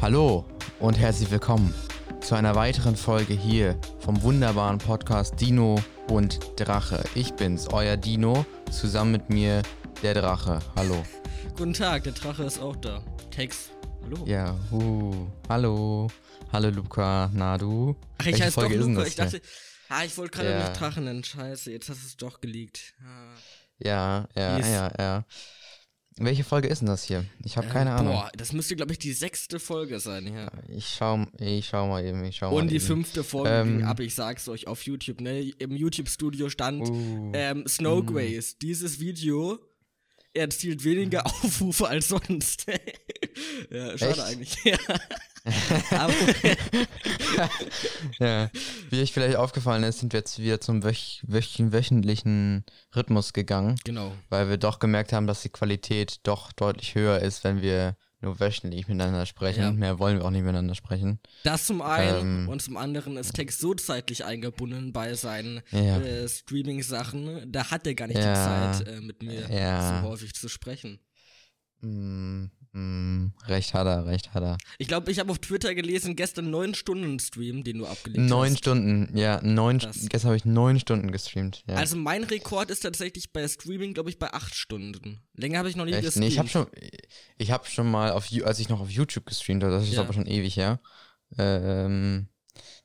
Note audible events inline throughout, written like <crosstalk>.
Hallo und herzlich willkommen zu einer weiteren Folge hier vom wunderbaren Podcast Dino und Drache. Ich bin's, euer Dino, zusammen mit mir der Drache. Hallo. Guten Tag, der Drache ist auch da. Tex, hallo. Ja, uh, hallo. Hallo Luca, na du? Ach, ich heiße doch Luca. Ich dachte, ah, ich wollte gerade Ja. nicht Drache nennen. Scheiße, jetzt hast du es doch geleakt. Ah. Ja, ja, Yes. ja, ja. Welche Folge ist denn das hier? Ich habe Ähm, keine Ahnung. Boah, das müsste, glaube ich, die sechste Folge sein, ja. Ich schau, ich schau mal eben, ich schau mal Und die eben. fünfte Folge Ähm. ging ab, ich sag's euch, auf YouTube, ne? Im YouTube-Studio stand Uh, ähm, Snow Grace. Dieses Video erzielt weniger Aufrufe als sonst. <laughs> ja, schade Echt? eigentlich. <laughs> Ja. Aber, <laughs> <laughs> ja. Wie euch vielleicht aufgefallen ist, sind wir jetzt wieder zum wöch wöch wöchentlichen Rhythmus gegangen, genau. weil wir doch gemerkt haben, dass die Qualität doch deutlich höher ist, wenn wir nur wöchentlich miteinander sprechen. Ja. Mehr wollen wir auch nicht miteinander sprechen. Das zum einen Ähm. und zum anderen ist Tex so zeitlich eingebunden bei seinen Ja. äh, Streaming-Sachen, da hat er gar nicht Ja. die Zeit, äh, mit mir so häufig zu sprechen. Mm, mm, recht hat er, recht hat er. Ich glaube, ich habe auf Twitter gelesen, gestern neun Stunden Stream, den du abgelegt Neun hast. Stunden, ja, neun, Krass. gestern habe ich neun Stunden gestreamt. Ja. Also mein Rekord ist tatsächlich bei Streaming, glaube ich, bei acht Stunden. Länger habe ich noch nie Echt? gestreamt. Nee, ich habe schon, ich habe schon mal auf, als ich noch auf YouTube gestreamt habe, das ist Ja. aber schon ewig her. Ähm,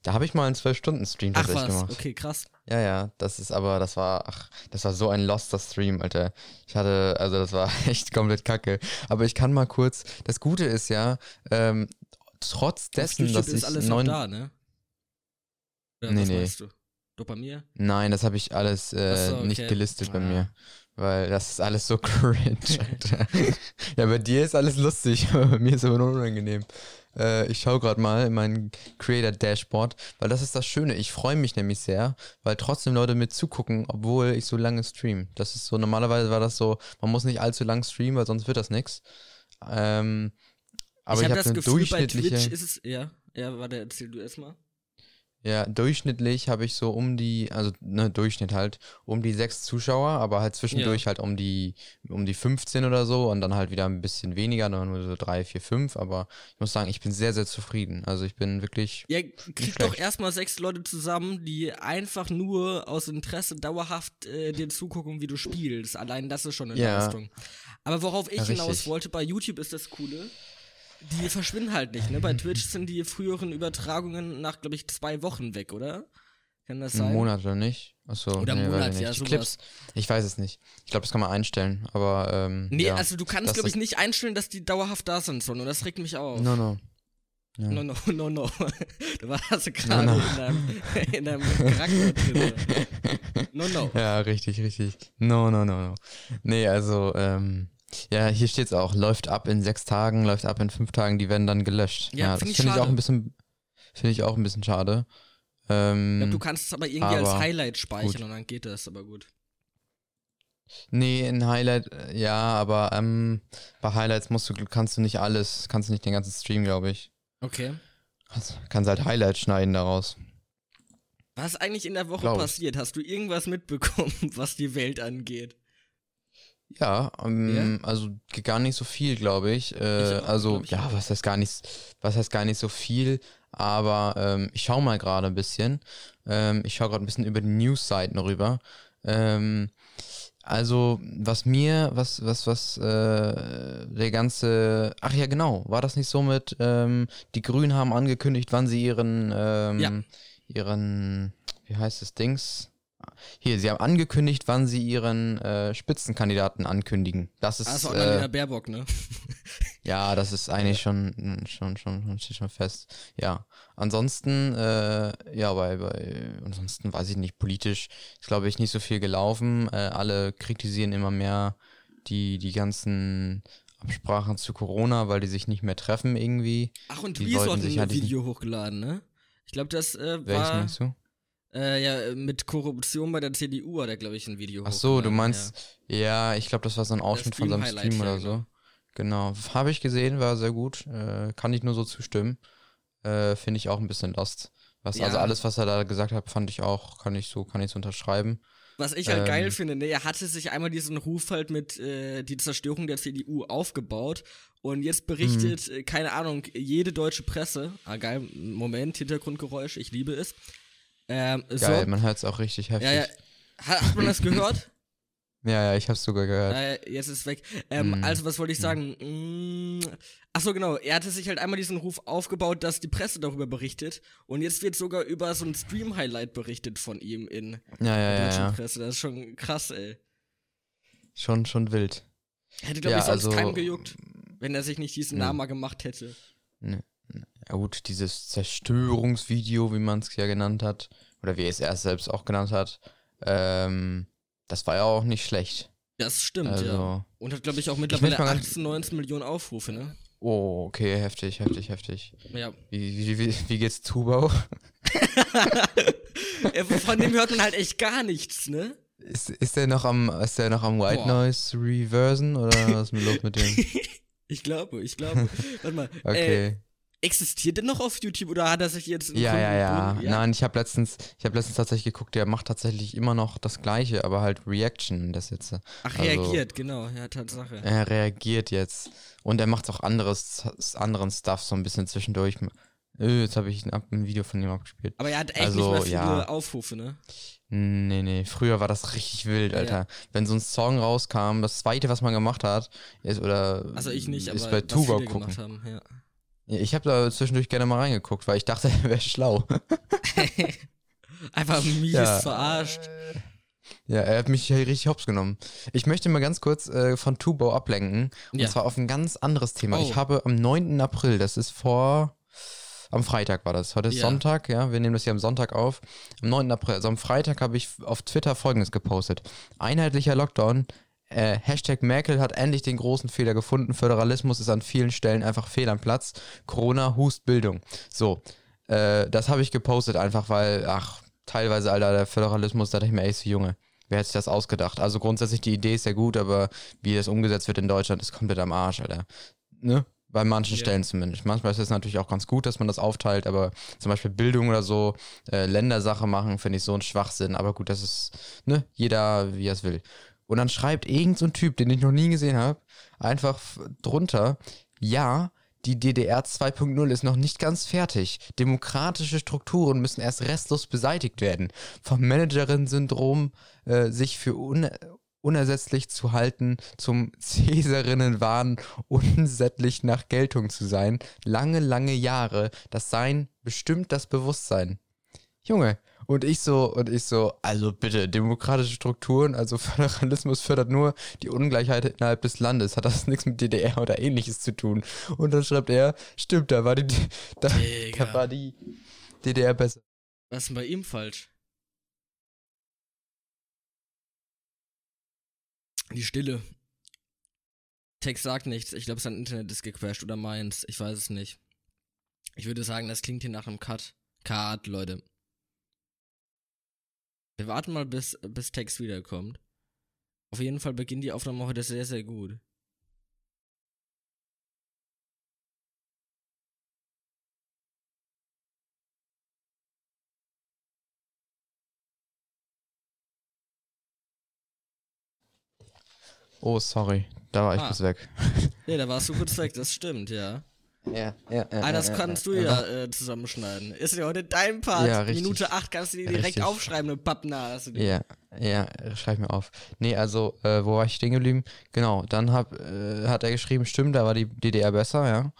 da habe ich mal einen 12-Stunden-Stream Ach tatsächlich gemacht. okay, krass. Ja, ja, das ist aber, das war, ach, das war so ein loster Stream, Alter. Ich hatte, also das war <laughs> echt komplett kacke. Aber ich kann mal kurz, das Gute ist ja, ähm, trotz dessen, YouTube dass ist ich alles noch neun, da, ne? Oder Nee, was nee. du? Doch bei mir? nein, das habe ich alles äh, so, nicht okay. gelistet bei Ah. mir. Weil das ist alles so <laughs> cringe, <laughs> Alter. ja, bei dir ist alles lustig, aber bei mir ist aber nur unangenehm. Äh, ich schaue gerade mal in mein Creator Dashboard, weil das ist das Schöne. Ich freue mich nämlich sehr, weil trotzdem Leute mit zugucken, obwohl ich so lange stream. Das ist so, normalerweise war das so, man muss nicht allzu lang streamen, weil sonst wird das nix. Ähm, aber ich, habe habe das Gefühl, bei durchschnittliche. Twitch ist es, ja, ja, warte, erzähl du erstmal. Ja, durchschnittlich habe ich so um die, also ne, Durchschnitt halt, um die sechs Zuschauer, aber halt zwischendurch halt um die, um die 15 oder so und dann halt wieder ein bisschen weniger, dann nur so drei, vier, fünf, aber ich muss sagen, ich bin sehr, sehr zufrieden. Also ich bin wirklich, Ja, krieg schlecht. doch erstmal sechs Leute zusammen, die einfach nur aus Interesse dauerhaft äh, dir zugucken, wie du spielst. Allein das ist schon eine Ja. Leistung. Aber worauf ich Ja, hinaus wollte, bei YouTube ist das Coole. Die verschwinden halt nicht, ne? Bei Twitch sind die früheren Übertragungen nach, glaube ich, zwei Wochen weg, oder? Kann das sein? einen Monat oder nicht? Achso, Oder nee, Monat, ja, sowas. Clips, ich weiß es nicht. Ich glaube, das kann man einstellen, aber ähm, Nee, ja. also du kannst, glaube ich, nicht einstellen, dass die dauerhaft da sind, sondern das regt mich auf. No, no. Ja. No, no, no, no. <laughs> Da warst du gerade no. in deinem, <laughs> in deinem Charakter drin. <laughs> No, no. Ja, richtig, richtig. No, no, no, no. Nee, also, ähm, ja, hier steht's auch. Läuft ab in sechs Tagen, läuft ab in fünf Tagen, die werden dann gelöscht. Ja, Ja, find das ich finde ich auch ein bisschen, finde ich auch ein bisschen schade. Ähm, Ich glaub, du kannst es aber irgendwie als aber Highlight speichern gut. und dann geht das, aber gut. nee, ein Highlight, äh, ja, aber ähm, bei Highlights musst du, kannst du nicht alles, kannst du nicht den ganzen Stream, glaube ich. Okay. Kannst, kannst halt Highlights schneiden daraus. Was ist eigentlich in der Woche Glaub ich. passiert? Hast du irgendwas mitbekommen, <laughs> was die Welt angeht? Ja, ähm, also g- gar nicht so viel, glaube ich. Äh, auch, also, glaub ich ja, was heißt gar nicht, was heißt gar nicht so viel, aber ähm, ich schaue mal gerade ein bisschen. Ähm, ich schaue gerade ein bisschen über die News-Seiten rüber. Ähm, also, was mir, was, was, was, äh, der ganze, ach ja, genau, war das nicht so mit, ähm, die Grünen haben angekündigt, wann sie ihren, ähm, Ja. ihren, wie heißt es, Dings? Hier, sie haben angekündigt, wann sie ihren äh, Spitzenkandidaten ankündigen. Das ist, Also äh, Annalena Baerbock, ne? <laughs> ja, das ist eigentlich schon, schon, schon, schon, steht schon fest. Ja. Ansonsten, äh, ja, bei, bei, ansonsten weiß ich nicht, politisch ist, glaube ich, nicht so viel gelaufen. Äh, alle kritisieren immer mehr die, die ganzen Absprachen zu Corona, weil die sich nicht mehr treffen irgendwie. Ach, und Die wollten hat ein halt Video hochgeladen, ne? Ich glaube, das äh, Welchen war meinst du? Äh, ja mit Korruption bei der CDU hat er, glaube ich, ein Video Ach so, du meinst, ja, ich glaube, das war so ein Ausschnitt von seinem Stream ja, oder genau. so. Genau. Habe ich gesehen, war sehr gut. Äh, kann ich nur so zustimmen. Äh, Finde ich auch ein bisschen lost. Was, Ja. Also alles, was er da gesagt hat, fand ich auch, kann ich so, kann ich so unterschreiben. Was ich halt geil Ähm. finde, ne, er hatte sich einmal diesen Ruf halt mit äh, die Zerstörung der CDU aufgebaut und jetzt berichtet, Mhm. äh, keine Ahnung, jede deutsche Presse, ah geil, Moment, Hintergrundgeräusch, ich liebe es. Ähm, Geil, so, man hört es auch richtig heftig. ja, ja, hat, man das gehört? <laughs> ja, ja, ich hab's sogar gehört. Äh, jetzt ist es weg. Ähm, Mm. Also, was wollte ich sagen? Mm, ach so, genau. Er hatte sich halt einmal diesen Ruf aufgebaut, dass die Presse darüber berichtet. Und jetzt wird sogar über so ein Stream-Highlight berichtet von ihm in Ja, ja, der deutschen ja. Presse. Das ist schon krass, ey. Schon, schon wild. Hätte, glaube ich, sonst also- keinem gejuckt, wenn er sich nicht diesen Ja. Namen gemacht hätte. Ja gut, dieses Zerstörungsvideo, wie man es ja genannt hat, oder wie es er selbst auch genannt hat, ähm, das war ja auch nicht schlecht. Das stimmt, also, ja. Und hat, glaube ich, auch mittlerweile ganz- 18, 19 Millionen Aufrufe, ne? oh, okay, heftig, heftig, heftig. Ja. Wie, wie, wie, wie geht's Tubau? Äh, <laughs> Von dem hört man halt echt gar nichts, ne? Ist, ist der noch am, ist der noch am White Boah. Noise Reversen oder was ist los mit dem? <laughs> Ich glaube, ich glaube. <laughs> Warte mal. Äh, Okay. Existiert der noch auf YouTube oder hat er sich jetzt ja, ja, ja, Boden- Nein, ich habe letztens, ich habe letztens tatsächlich geguckt, der macht tatsächlich immer noch das Gleiche, aber halt Reaction, das jetzt. Ach, also- reagiert, genau, ja, Tatsache. Er reagiert jetzt. Und er macht auch anderes, anderen Stuff so ein bisschen zwischendurch. Äh, jetzt habe ich ein, ein Video von ihm abgespielt. Aber er hat echt Also, nicht mehr viele ja. Aufrufe, ne? Nee, nee, früher war das richtig wild, Ja. Alter. Wenn so ein Song rauskam, das zweite, was man gemacht hat, ist, oder Also ich nicht, ist aber bei viele gucken. gemacht haben, ja. Ich habe da zwischendurch gerne mal reingeguckt, weil ich dachte, <laughs> er wäre schlau. <laughs> Einfach mies Ja. verarscht. Ja, er hat mich hier richtig hops genommen. Ich möchte mal ganz kurz äh, von Tubau ablenken. Und Ja. zwar auf ein ganz anderes Thema. Oh. Ich habe am 9. April, das ist vor. Am Freitag war das. Heute ist Ja. Sonntag, ja. Wir nehmen das hier am Sonntag auf. Am 9. April, also am Freitag, habe ich auf Twitter folgendes gepostet: Einheitlicher Lockdown. Äh, Hashtag Merkel hat endlich den großen Fehler gefunden. Föderalismus ist an vielen Stellen einfach fehl am Platz. Corona, Hust, Bildung. So, äh, das habe ich gepostet einfach, weil, ach, teilweise, Alter, der Föderalismus, da dachte ich mir, ey, so Junge, wer hätte sich das ausgedacht? Also grundsätzlich, die Idee ist ja gut, aber wie das umgesetzt wird in Deutschland, ist komplett am Arsch, Alter. Ne? Bei manchen Ja. Stellen zumindest. Manchmal ist es natürlich auch ganz gut, dass man das aufteilt, aber zum Beispiel Bildung oder so, äh, Ländersache machen, finde ich so ein Schwachsinn. Aber gut, das ist, ne, jeder, wie er es will. Und dann schreibt irgend so ein Typ, den ich noch nie gesehen habe, einfach drunter, ja, die DDR 2.0 ist noch nicht ganz fertig. Demokratische Strukturen müssen erst restlos beseitigt werden. Vom Managerin-Syndrom äh, sich für un unersetzlich zu halten, zum Cäsarinnenwahn unsättlich nach Geltung zu sein. Lange, lange Jahre. Das Sein bestimmt das Bewusstsein. Junge, und ich so, und ich so, also bitte, demokratische Strukturen, also <laughs> Föderalismus fördert nur die Ungleichheit innerhalb des Landes. Hat das nichts mit DDR oder ähnliches zu tun? Und dann schreibt er, stimmt, da war die, da, da war die DDR besser. Was ist denn bei ihm falsch? Die Stille. Text sagt nichts. Ich glaube, sein Internet ist gecrashed oder meins. Ich weiß es nicht. Ich würde sagen, das klingt hier nach einem Cut. Cut, Leute. Wir warten mal, bis, bis Text wiederkommt. Auf jeden Fall beginnt die Aufnahme heute sehr, sehr gut. Oh, sorry, da war ich Ah. kurz weg. <laughs> Ja, da warst du kurz weg, <laughs> das stimmt, ja. Ja, ja, ja. Ah, das ja, kannst du ja äh, zusammenschneiden. Ist ja heute dein Part. Ja, richtig. Minute 8 kannst du dir direkt Richtig. aufschreiben, du Pappnase. du. Ja, ja, schreib mir auf. Nee, also, äh, wo war ich stehen geblieben? Genau, dann hab, äh, hat er geschrieben, stimmt, da war die DDR besser, ja.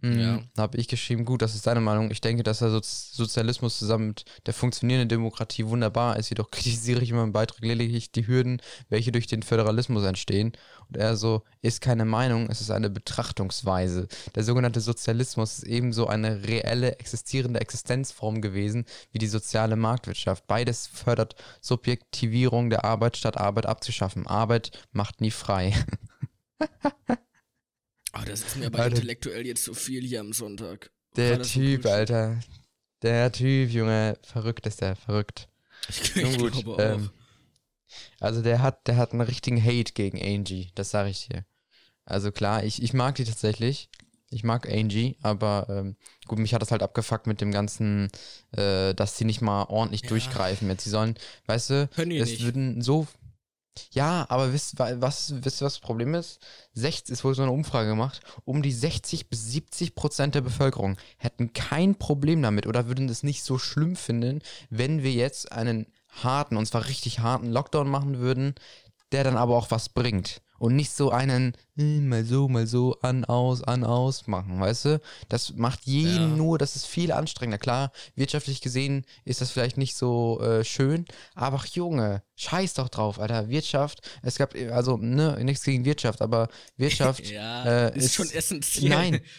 Mhm, Ja. Da habe ich geschrieben, gut, das ist deine Meinung. Ich denke, dass der Soz Sozialismus zusammen mit der funktionierenden Demokratie wunderbar ist, jedoch kritisiere ich in meinem Beitrag lediglich die Hürden, welche durch den Föderalismus entstehen. Und er so, ist keine Meinung, es ist eine Betrachtungsweise. Der sogenannte Sozialismus ist ebenso eine reelle existierende Existenzform gewesen wie die soziale Marktwirtschaft. Beides fördert Subjektivierung der Arbeit statt Arbeit abzuschaffen. Arbeit macht nie frei. <laughs> Ah, das ist mir aber Alter. intellektuell jetzt zu viel hier am Sonntag. Der so Typ. Alter. Der Typ, Junge. Verrückt ist der, verrückt. <laughs> Ich, Nun ich gut, glaube auch. ähm, Also der hat, der hat einen richtigen Hate gegen Angie, das sage ich dir. Also klar, ich, ich mag die tatsächlich. Ich mag Angie, aber ähm, gut, mich hat das halt abgefuckt mit dem ganzen, äh, dass sie nicht mal ordentlich Ja. durchgreifen jetzt. Sie sollen, weißt du, es würden so. Ja, aber wisst wa- was, wisst was das Problem ist? 60, es wurde so eine Umfrage gemacht, um die 60 bis 70 Prozent der Bevölkerung hätten kein Problem damit oder würden es nicht so schlimm finden, wenn wir jetzt einen harten, und zwar richtig harten Lockdown machen würden, der dann aber auch was bringt. Und nicht so einen äh, mal so, mal so, an, aus, an, aus machen, weißt du? Das macht jeden Ja. nur, das ist viel anstrengender. Klar, wirtschaftlich gesehen ist das vielleicht nicht so äh, schön, aber ach, Junge, scheiß doch drauf, Alter. Wirtschaft, es gab, also, ne, nichts gegen Wirtschaft, aber Wirtschaft <laughs> Ja, äh, ist, schon essentiell. Nein. <laughs>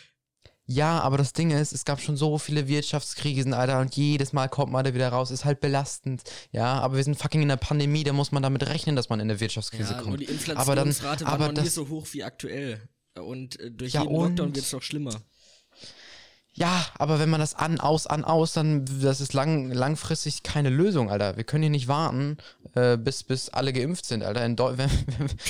Ja, aber das Ding ist, es gab schon so viele Wirtschaftskrisen, Alter, und jedes Mal kommt man da wieder raus, ist halt belastend. Ja, aber wir sind fucking in der Pandemie, da muss man damit rechnen, dass man in eine Wirtschaftskrise Ja, nur kommt. die Aber dann- Inflationsrate war aber noch nie das- so hoch wie aktuell. Und äh, durch Ja, jeden Lockdown wird es noch schlimmer. Ja, aber wenn man das an, aus, an, aus, dann das ist lang, langfristig keine Lösung, Alter. Wir können hier nicht warten, äh, bis, bis alle geimpft sind, Alter. In <laughs> wenn,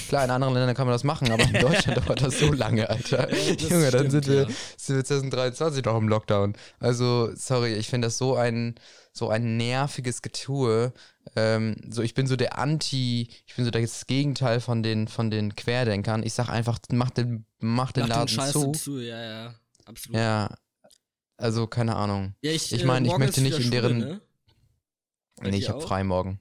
klar, in anderen Ländern kann man das machen, aber in <laughs> Deutschland dauert das so lange, Alter. Ja, <laughs> Junge, dann stimmt, sind wir, ja. sind wir 2023 noch im Lockdown. Also, sorry, ich finde das so ein, so ein nerviges Getue. Ähm, so, ich bin so der Anti, ich bin so das Gegenteil von den, von den Querdenkern. Ich sag einfach, mach den, mach den Mach den Laden Scheiß zu. zu, ja, ja. Absolut. Ja, also keine Ahnung. Ja, Ich äh, meine, ich morgen möchte nicht in deren- Schule, ne? Bei Nee, ich habe frei morgen.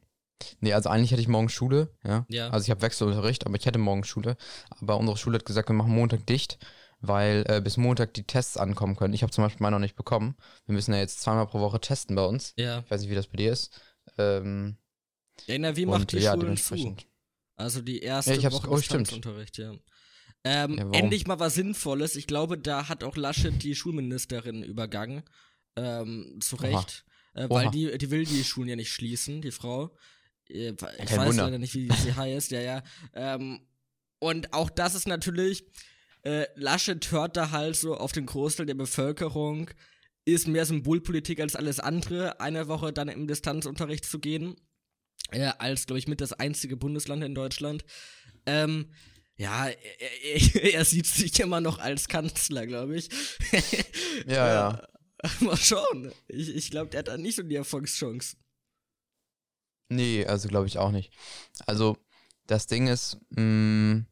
Nee, also eigentlich hätte ich morgen Schule, ja. Ja. Also ich habe Wechselunterricht, aber ich hätte morgen Schule. Aber unsere Schule hat gesagt, wir machen Montag dicht, weil äh, bis Montag die Tests ankommen können. Ich habe zum Beispiel meine noch nicht bekommen. Wir müssen ja jetzt zweimal pro Woche testen bei uns. ja. Ich weiß nicht, wie das bei dir ist. Ähm, Ja, NRW macht die ja, Schulen zu. Also die erste Ja, ich hab's- Woche oh, stimmt. Distanzunterricht, ja. Ähm, Ja, endlich mal was Sinnvolles. Ich glaube, da hat auch Laschet die Schulministerin übergangen. Ähm, zu. Recht. Äh, weil die, die will die Schulen ja nicht schließen, die Frau. Äh, Ich kein weiß Wunder. leider nicht, wie sie <laughs> heißt, ja, ja. Ähm, und auch das ist natürlich, äh, Laschet hört da halt so auf den Großteil der Bevölkerung, ist mehr Symbolpolitik als alles andere, eine Woche dann im Distanzunterricht zu gehen. Äh, als, glaube ich, mit das einzige Bundesland in Deutschland. Ähm, ja, er, er, er sieht sich immer noch als Kanzler, glaube ich. <laughs> Ja, ja. Mal schauen. Ich, ich glaube, der hat da nicht so die Erfolgschance. Nee, also glaube ich auch nicht. Also, das Ding ist, mh,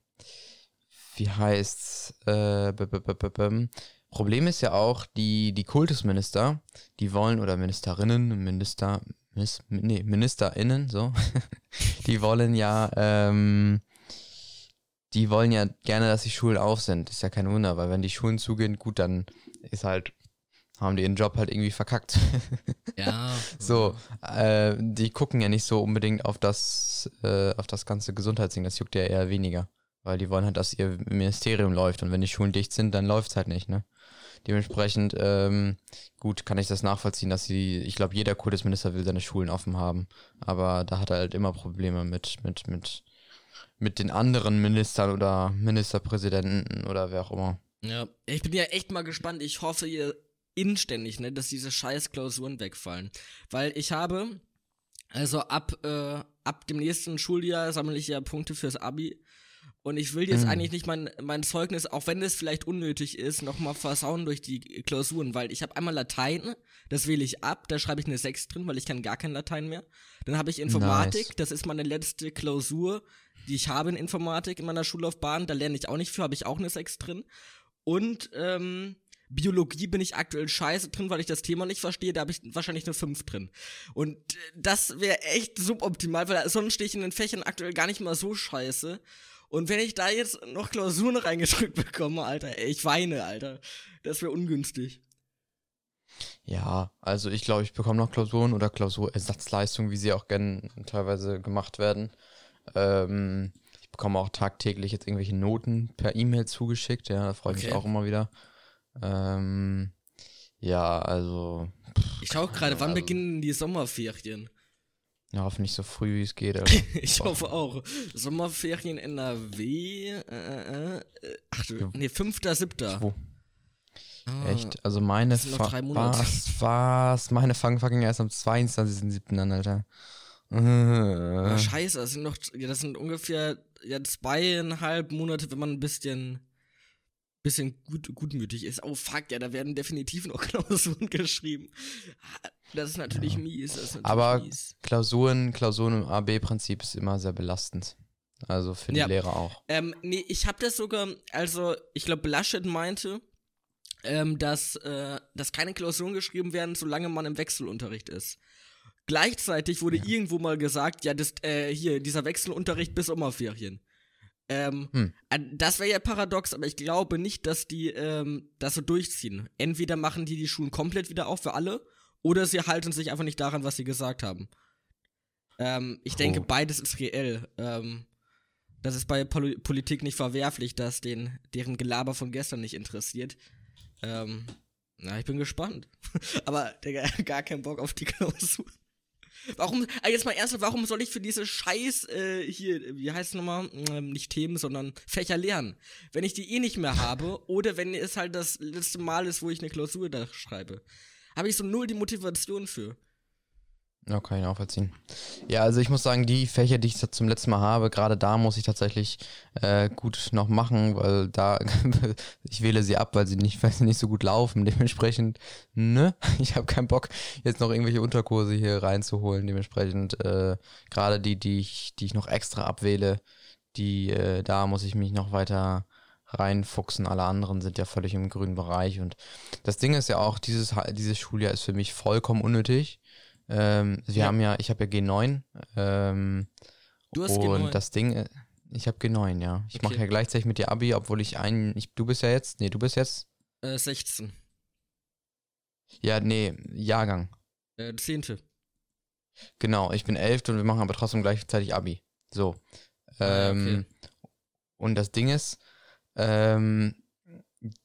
wie heißt's? Äh, b -b -b -b -b Problem ist ja auch, die, die Kultusminister, die wollen, oder Ministerinnen, Minister, Miss, nee, MinisterInnen, so, <laughs> die wollen ja, ähm, die wollen ja gerne, dass die Schulen auf sind. Ist ja kein Wunder, weil wenn die Schulen zugehen, gut, dann ist halt, haben die ihren Job halt irgendwie verkackt. <laughs> Ja. So, äh, die gucken ja nicht so unbedingt auf das, äh, auf das ganze Gesundheitsding, das juckt ja eher weniger. Weil die wollen halt, dass ihr Ministerium läuft und wenn die Schulen dicht sind, dann läuft's halt nicht, ne? Dementsprechend, ähm, gut, kann ich das nachvollziehen, dass sie, ich glaube, jeder Kultusminister will seine Schulen offen haben. Aber da hat er halt immer Probleme mit, mit, mit, mit den anderen Ministern oder Ministerpräsidenten oder wer auch immer. Ja, ich bin ja echt mal gespannt. Ich hoffe ihr inständig, ne, dass diese scheiß Klausuren wegfallen. Weil ich habe, also ab, äh, ab dem nächsten Schuljahr sammle ich ja Punkte fürs Abi. Und ich will jetzt Mhm. eigentlich nicht mein, mein Zeugnis, auch wenn es vielleicht unnötig ist, nochmal versauen durch die Klausuren, weil ich habe einmal Latein, das wähle ich ab, da schreibe ich eine 6 drin, weil ich kann gar kein Latein mehr. Dann habe ich Informatik, Nice. das ist meine letzte Klausur, die ich habe in Informatik in meiner Schullaufbahn, da lerne ich auch nicht für, habe ich auch eine 6 drin. Und ähm, Biologie bin ich aktuell scheiße drin, weil ich das Thema nicht verstehe. Da habe ich wahrscheinlich eine 5 drin. Und äh, das wäre echt suboptimal, weil sonst stehe ich in den Fächern aktuell gar nicht mal so scheiße. Und wenn ich da jetzt noch Klausuren reingedrückt bekomme, Alter, ey, ich weine, Alter. Das wäre ungünstig. Ja, also ich glaube, ich bekomme noch Klausuren oder Klausurersatzleistungen, wie sie auch gerne teilweise gemacht werden. Ähm, ich bekomme auch tagtäglich jetzt irgendwelche Noten per E-Mail zugeschickt, ja, da freue ich mich Okay. auch immer wieder. Ähm, ja, also, Ich schau gerade, wann Also- beginnen die Sommerferien? Ja, hoffentlich so früh wie es geht. <laughs> Alter. Ich hoffe auch. Sommerferien NRW. Äh, äh, äh, ach du, Ja. nee, 5.7. Wo? Ah, Echt? Also meine das sind noch drei Monate. was, was? Meine fangen fucking erst am 22.07. an, Alter. Ah, Äh, <laughs> scheiße, das sind noch, ja, das sind ungefähr ja, zweieinhalb Monate, wenn man ein bisschen bisschen gut, gutmütig ist. Oh fuck, ja, da werden definitiv noch <laughs> Klausuren geschrieben. Das ist natürlich ja. mies. Ist natürlich Aber mies. Klausuren, Klausuren im AB-Prinzip ist immer sehr belastend. Also für die ja. Lehrer auch. Ähm, nee, ich habe das sogar, also ich glaube, Laschet meinte, ähm, dass, äh, dass keine Klausuren geschrieben werden, solange man im Wechselunterricht ist. Gleichzeitig wurde ja. irgendwo mal gesagt, ja, das, äh, hier, dieser Wechselunterricht bis Sommerferien. Ähm, hm. Das wäre ja paradox, aber ich glaube nicht, dass die ähm, das so durchziehen. Entweder machen die die Schulen komplett wieder auf für alle, oder sie halten sich einfach nicht daran, was sie gesagt haben. Ähm, ich oh. denke, beides ist reell. Ähm, das ist bei Pol Politik nicht verwerflich, dass den, deren Gelaber von gestern nicht interessiert. Ähm, na, ich bin gespannt. <laughs> aber, Digga, <laughs> gar keinen Bock auf die <laughs> Klausur. Warum, äh, jetzt mal ernsthaft, warum soll ich für diese Scheiß, äh, hier, wie heißt es nochmal, ähm, nicht Themen, sondern Fächer lernen? Wenn ich die eh nicht mehr habe oder wenn es halt das letzte Mal ist, wo ich eine Klausur da schreibe. Habe ich so null die Motivation für. Ja, kann ich nachvollziehen. Ja, also ich muss sagen, die Fächer, die ich zum letzten Mal habe, gerade da muss ich tatsächlich äh, gut noch machen, weil da, <laughs> ich wähle sie ab, weil sie nicht, <laughs> weil sie nicht so gut laufen. Dementsprechend, ne, <laughs> ich habe keinen Bock, jetzt noch irgendwelche Unterkurse hier reinzuholen. Dementsprechend, äh, gerade die, die ich, die ich noch extra abwähle, die, äh, da muss ich mich noch weiter reinfuchsen. Alle anderen sind ja völlig im grünen Bereich. Und das Ding ist ja auch, dieses, dieses Schuljahr ist für mich vollkommen unnötig ähm, wir ja. haben ja, ich habe ja G9. Ähm, du hast und G9. das Ding, äh, ich habe G9, ja. Ich okay. mache ja gleichzeitig mit dir Abi, obwohl ich einen, ich, du bist ja jetzt, nee, du bist jetzt? Äh, 16. Ja, nee, Jahrgang. Äh, 10. Genau, ich bin 11 und wir machen aber trotzdem gleichzeitig Abi. So. Ah, ähm, okay. Und das Ding ist, ähm,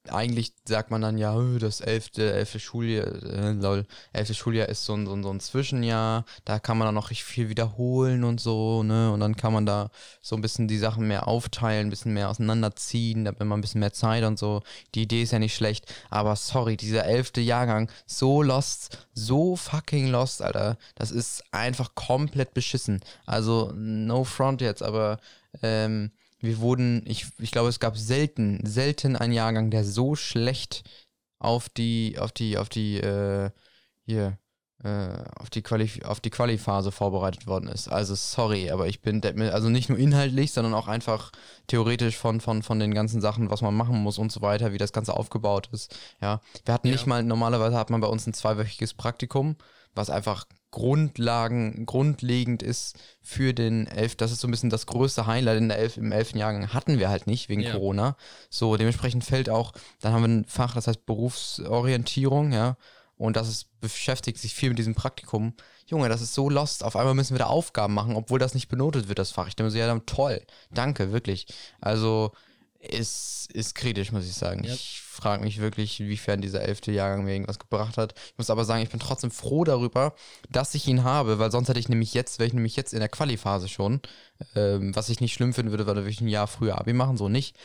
eigentlich sagt man dann ja, das elfte, elfte Schuljahr, äh, lol, elfte Schuljahr ist so ein, so, ein, so ein Zwischenjahr, da kann man dann noch richtig viel wiederholen und so, ne? Und dann kann man da so ein bisschen die Sachen mehr aufteilen, ein bisschen mehr auseinanderziehen, da hat man ein bisschen mehr Zeit und so. Die Idee ist ja nicht schlecht, aber sorry, dieser elfte Jahrgang, so lost, so fucking lost, Alter. Das ist einfach komplett beschissen. Also, no front jetzt, aber ähm, wir wurden, ich, ich glaube, es gab selten, selten einen Jahrgang, der so schlecht auf die, auf die, auf die, äh, hier, äh, auf die Quali auf die Quali-Phase vorbereitet worden ist. Also sorry, aber ich bin, also nicht nur inhaltlich, sondern auch einfach theoretisch von, von, von den ganzen Sachen, was man machen muss und so weiter, wie das Ganze aufgebaut ist. Ja, wir hatten ja. nicht mal, normalerweise hat man bei uns ein zweiwöchiges Praktikum, was einfach Grundlagen, grundlegend ist für den elf. Das ist so ein bisschen das größte Highlight in der elf, im elften Jahrgang. Hatten wir halt nicht wegen ja. Corona. So, dementsprechend fällt auch, dann haben wir ein Fach, das heißt Berufsorientierung, ja. Und das ist, beschäftigt sich viel mit diesem Praktikum. Junge, das ist so lost. Auf einmal müssen wir da Aufgaben machen, obwohl das nicht benotet wird, das Fach. Ich denke mir so, ja, dann toll. Danke, wirklich. Also, ist, ist kritisch, muss ich sagen. Ja. Ich frage mich wirklich, inwiefern dieser elfte Jahrgang mir irgendwas gebracht hat. Ich muss aber sagen, ich bin trotzdem froh darüber, dass ich ihn habe, weil sonst hätte ich nämlich jetzt, wäre ich nämlich jetzt in der Quali-Phase schon, ähm, was ich nicht schlimm finden würde, weil da würde ich ein Jahr früher Abi machen, so nicht.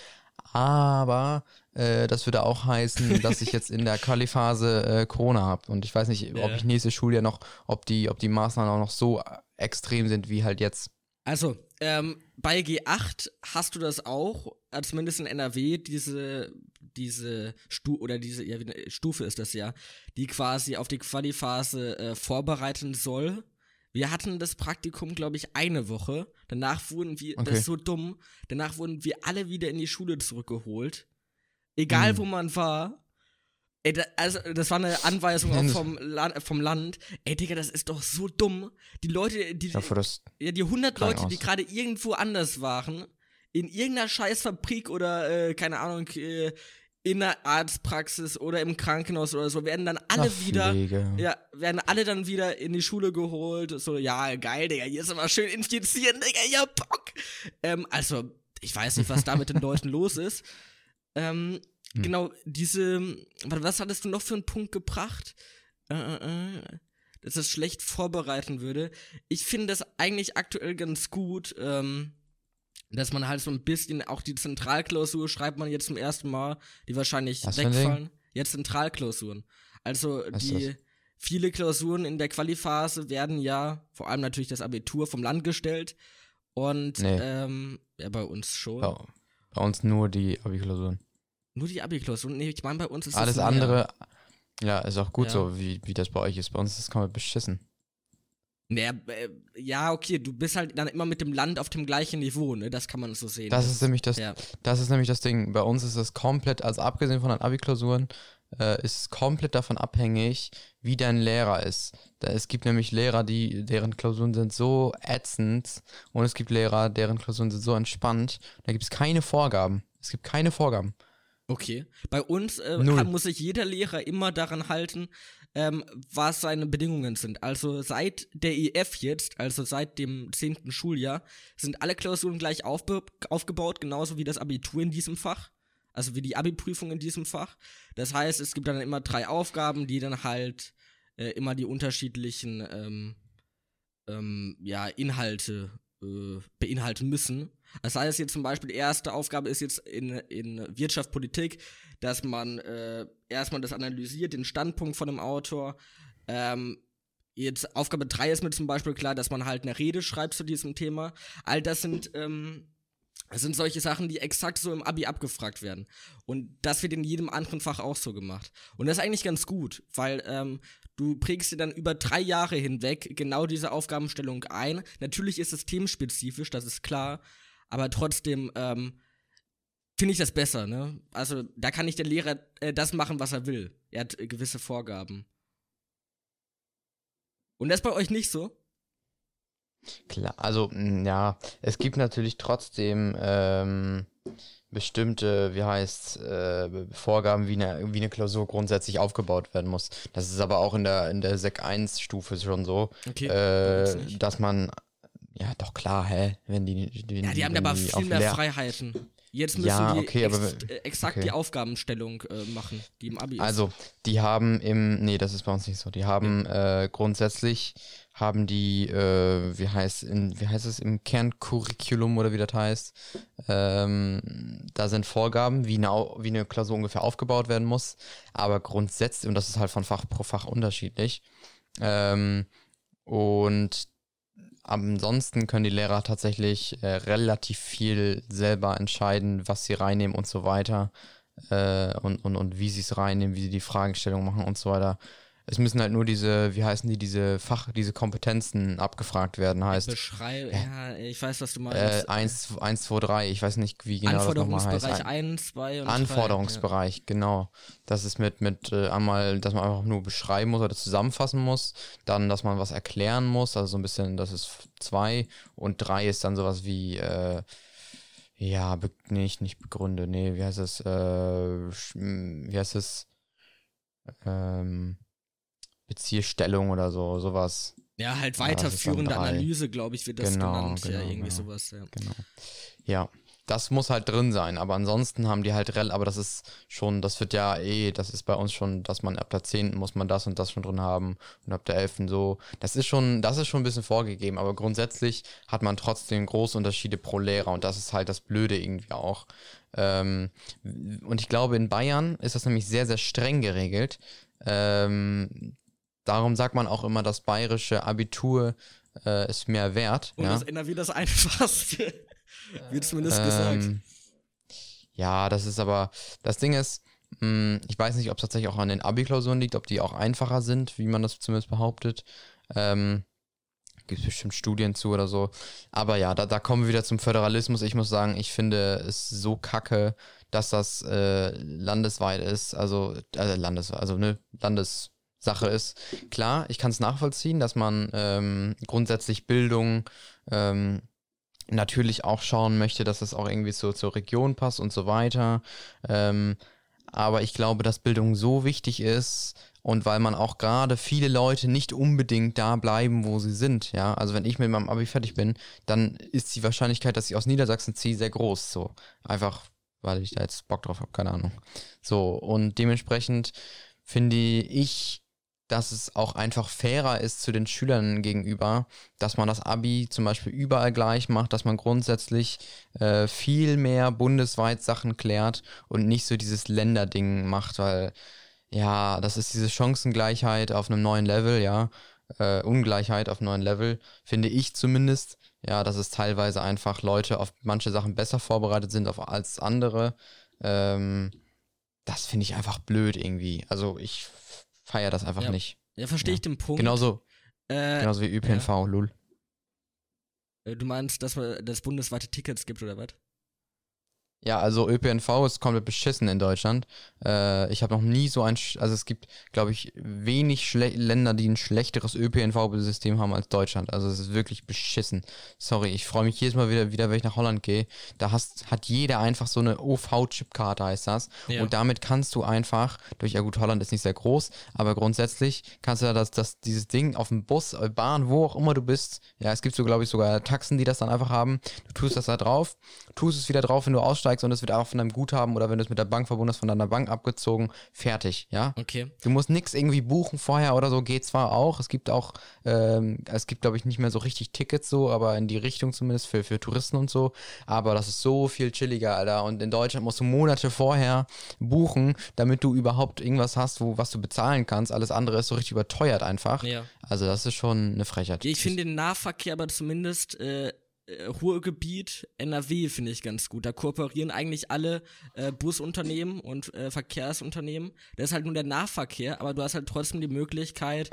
Aber äh, das würde auch heißen, dass ich jetzt in der Quali-Phase äh, Corona habe. Und ich weiß nicht, ja. ob ich nächstes Schuljahr noch, ob die, ob die Maßnahmen auch noch so extrem sind wie halt jetzt. Also, ähm, bei G8 hast du das auch, zumindest in NRW, diese, diese Stu oder diese, ja, Stufe ist das ja, die quasi auf die Qualiphase äh, vorbereiten soll. Wir hatten das Praktikum, glaube ich, eine Woche. Danach wurden wir, okay. das ist so dumm, danach wurden wir alle wieder in die Schule zurückgeholt. Egal, mhm. wo man war. Ey, da, also, das war eine Anweisung auch vom, Land, vom Land. Ey, Digga, das ist doch so dumm. Die Leute, die, ja, ja, die 100 Leute, die gerade irgendwo anders waren, in irgendeiner Scheißfabrik oder, äh, keine Ahnung, äh, in der Arztpraxis oder im Krankenhaus oder so, werden dann alle Ach, wieder, Pflege. ja, werden alle dann wieder in die Schule geholt. So, ja, geil, Digga, hier ist immer schön infizieren, Digga, ja, Bock. Ähm, also, ich weiß nicht, was da mit den <laughs> Leuten los ist. Ähm, hm. Genau, diese, was hattest du noch für einen Punkt gebracht? Äh, äh, äh, dass das schlecht vorbereiten würde. Ich finde das eigentlich aktuell ganz gut, ähm, dass man halt so ein bisschen, auch die Zentralklausur schreibt man jetzt zum ersten Mal, die wahrscheinlich was wegfallen. Jetzt Zentralklausuren. Also was die viele Klausuren in der Qualiphase werden ja, vor allem natürlich das Abitur vom Land gestellt. Und nee. ähm, ja, bei uns schon. Ja, bei uns nur die Abi-Klausuren. Nur die Abi-Klausuren? Nee, ich meine, bei uns ist Alles das andere, ja, ist auch gut Ja. so, wie, wie das bei euch ist. Bei uns ist es komplett beschissen. Naja, äh, ja, okay, du bist halt dann immer mit dem Land auf dem gleichen Niveau, ne? Das kann man so sehen. Das ist nämlich das, ja. das ist nämlich das Ding. Bei uns ist es komplett, also abgesehen von den Abi-Klausuren, äh, ist es komplett davon abhängig, wie dein Lehrer ist. Da, es gibt nämlich Lehrer, die, deren Klausuren sind so ätzend und es gibt Lehrer, deren Klausuren sind so entspannt. Da gibt es keine Vorgaben. Es gibt keine Vorgaben. Okay. Bei uns äh, muss sich jeder Lehrer immer daran halten, ähm, was seine Bedingungen sind. Also seit der EF jetzt, also seit dem 10. Schuljahr, sind alle Klausuren gleich aufbe aufgebaut, genauso wie das Abitur in diesem Fach. Also wie die Abi-Prüfung in diesem Fach. Das heißt, es gibt dann immer drei Aufgaben, die dann halt äh, immer die unterschiedlichen ähm, ähm, ja, Inhalte äh, beinhalten müssen. Das heißt jetzt zum Beispiel, die erste Aufgabe ist jetzt in, in Wirtschaft, Politik, dass man äh, erstmal das analysiert, den Standpunkt von dem Autor. Ähm, jetzt Aufgabe 3 ist mir zum Beispiel klar, dass man halt eine Rede schreibt zu diesem Thema. All das sind, ähm, das sind solche Sachen, die exakt so im Abi abgefragt werden. Und das wird in jedem anderen Fach auch so gemacht. Und das ist eigentlich ganz gut, weil ähm, du prägst dir dann über drei Jahre hinweg genau diese Aufgabenstellung ein. Natürlich ist es themenspezifisch, das ist klar, aber trotzdem ähm, finde ich das besser, ne? Also da kann nicht der Lehrer äh, das machen, was er will. Er hat äh, gewisse Vorgaben. Und das ist bei euch nicht so? Klar, also mh, ja, es gibt natürlich trotzdem ähm, bestimmte, wie heißt äh, Vorgaben, wie eine, wie eine Klausur grundsätzlich aufgebaut werden muss. Das ist aber auch in der in der Sek 1 Stufe schon so, Okay. äh, dass man ja doch klar, hä, wenn die, wenn ja, die haben wenn aber die viel mehr Lehr- Freiheiten. Jetzt müssen Ja, die okay, aber ex wenn- äh, exakt okay. die Aufgabenstellung äh, machen, die im Abi ist. Also, die haben im, nee, das ist bei uns nicht so. Die haben äh, grundsätzlich haben die, äh, wie heißt in, wie heißt es im Kerncurriculum oder wie das heißt, ähm, da sind Vorgaben, wie eine, wie eine Klausur ungefähr aufgebaut werden muss. Aber grundsätzlich, und das ist halt von Fach pro Fach unterschiedlich. Ähm, und ansonsten können die Lehrer tatsächlich äh, relativ viel selber entscheiden, was sie reinnehmen und so weiter äh, und, und, und wie sie es reinnehmen, wie sie die Fragestellung machen und so weiter. Es müssen halt nur diese, wie heißen die, diese Fach, diese Kompetenzen abgefragt werden, heißt Beschreib, ja, ich weiß, was du äh, meinst. 1, 1, 2, 3, ich weiß nicht, wie genau das nochmal heißt. Anforderungsbereich 1, 2 und 3. Anforderungsbereich, genau. Das ist mit, mit äh, einmal, dass man einfach nur beschreiben muss oder zusammenfassen muss, dann, dass man was erklären muss, also so ein bisschen, das ist zwei und drei ist dann sowas wie, äh, ja, be nicht, nicht begründe, nee, wie heißt es, äh, sch- m, wie heißt es, ähm, Beziehstellung oder so, sowas. Ja, halt Ja, weiterführende drei. Analyse, glaube ich, wird das Genau, genannt. ja, genau, irgendwie genau. sowas, ja. Genau. Ja, das muss halt drin sein, aber ansonsten haben die halt rel, aber das ist schon, das wird ja eh, das ist bei uns schon, dass man ab der 10. muss man das und das schon drin haben und ab der 11. so. Das ist schon, das ist schon ein bisschen vorgegeben, aber grundsätzlich hat man trotzdem große Unterschiede pro Lehrer und das ist halt das Blöde irgendwie auch. Ähm, und ich glaube, in Bayern ist das nämlich sehr, sehr streng geregelt. Ähm, darum sagt man auch immer, das bayerische Abitur äh, ist mehr wert. Und ja? das NRW das einfachste. <laughs> wird zumindest gesagt. Ähm, Ja, das ist aber, das Ding ist, mh, ich weiß nicht, ob es tatsächlich auch an den Abi-Klausuren liegt, ob die auch einfacher sind, wie man das zumindest behauptet. Ähm, Gibt es bestimmt Studien zu oder so. Aber ja, da, da kommen wir wieder zum Föderalismus. Ich muss sagen, ich finde es so kacke, dass das äh, landesweit ist, also äh, Landes, also ne, Landessache ist. Klar, ich kann es nachvollziehen, dass man ähm, grundsätzlich Bildung ähm, natürlich auch schauen möchte, dass es auch irgendwie so zur Region passt und so weiter. Ähm, aber ich glaube, dass Bildung so wichtig ist und weil man auch gerade viele Leute nicht unbedingt da bleiben, wo sie sind, ja. Also wenn ich mit meinem Abi fertig bin, dann ist die Wahrscheinlichkeit, dass ich aus Niedersachsen ziehe, sehr groß. So. Einfach, weil ich da jetzt Bock drauf habe, keine Ahnung. So, und dementsprechend finde ich, dass es auch einfach fairer ist zu den Schülern gegenüber, dass man das Abi zum Beispiel überall gleich macht, dass man grundsätzlich äh, viel mehr bundesweit Sachen klärt und nicht so dieses Länderding macht, weil ja, das ist diese Chancengleichheit auf einem neuen Level, ja, äh, Ungleichheit auf einem neuen Level, finde ich zumindest, ja, dass es teilweise einfach Leute auf manche Sachen besser vorbereitet sind auf, als andere. Ähm, das finde ich einfach blöd irgendwie. Also ich feiere das einfach Ja. nicht. Ja, verstehe Ja. ich den Punkt. Genauso, Äh, genauso wie ÖPNV, lul. äh, Du meinst, dass man das bundesweite Tickets gibt oder was? Ja, also ÖPNV ist komplett beschissen in Deutschland. Äh, ich habe noch nie so ein, also es gibt, glaube ich, wenig Länder, die ein schlechteres ÖPNV-System haben als Deutschland. Also es ist wirklich beschissen. Sorry, ich freue mich jedes Mal wieder, wieder, wenn ich nach Holland gehe. Da hast, hat jeder einfach so eine OV-Chipkarte, heißt das. Ja. Und damit kannst du einfach, durch, ja gut, Holland ist nicht sehr groß, aber grundsätzlich kannst du da das, das, dieses Ding auf dem Bus, äh, Bahn, wo auch immer du bist. Ja, es gibt so, glaube ich, sogar Taxen, die das dann einfach haben. Du tust das da drauf, tust es wieder drauf, wenn du aussteigst und es wird auch von deinem Guthaben oder wenn du es mit der Bank verbunden hast, von deiner Bank abgezogen, fertig, ja. Okay. Du musst nichts irgendwie buchen vorher oder so, geht zwar auch. Es gibt auch, ähm, es gibt, glaube ich, nicht mehr so richtig Tickets so, aber in die Richtung zumindest für, für Touristen und so. Aber das ist so viel chilliger, Alter. Und in Deutschland musst du Monate vorher buchen, damit du überhaupt irgendwas hast, wo, was du bezahlen kannst. Alles andere ist so richtig überteuert einfach. Ja. Also das ist schon eine Frechheit. Ich finde den Nahverkehr aber zumindest äh, äh, Ruhrgebiet, NRW finde ich ganz gut. Da kooperieren eigentlich alle äh, Busunternehmen und äh, Verkehrsunternehmen. Das ist halt nur der Nahverkehr, aber du hast halt trotzdem die Möglichkeit,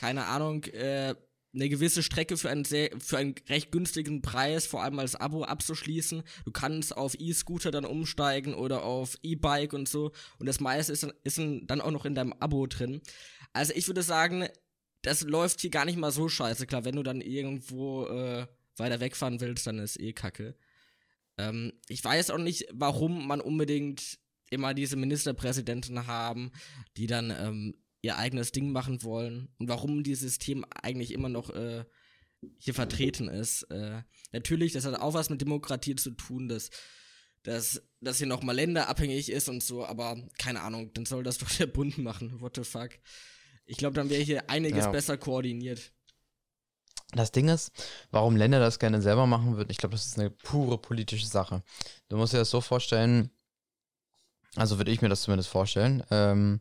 keine Ahnung, äh, eine gewisse Strecke für einen sehr, für einen recht günstigen Preis, vor allem als Abo abzuschließen. Du kannst auf E-Scooter dann umsteigen oder auf E-Bike und so. Und das meiste ist, dann- ist dann auch noch in deinem Abo drin. Also ich würde sagen, das läuft hier gar nicht mal so scheiße. Klar, wenn du dann irgendwo äh, weiter wegfahren willst, dann ist eh kacke. Ähm, ich weiß auch nicht, warum man unbedingt immer diese Ministerpräsidenten haben, die dann ähm, ihr eigenes Ding machen wollen und warum dieses System eigentlich immer noch äh, hier vertreten ist. Äh, natürlich, das hat auch was mit Demokratie zu tun, dass, dass, dass hier nochmal länderabhängig ist und so, aber keine Ahnung, dann soll das doch der Bund machen. What the fuck? Ich glaube, dann wäre hier einiges Ja. besser koordiniert. Das Ding ist, warum Länder das gerne selber machen würden, ich glaube, das ist eine pure politische Sache. Du musst dir das so vorstellen, also würde ich mir das zumindest vorstellen, ähm,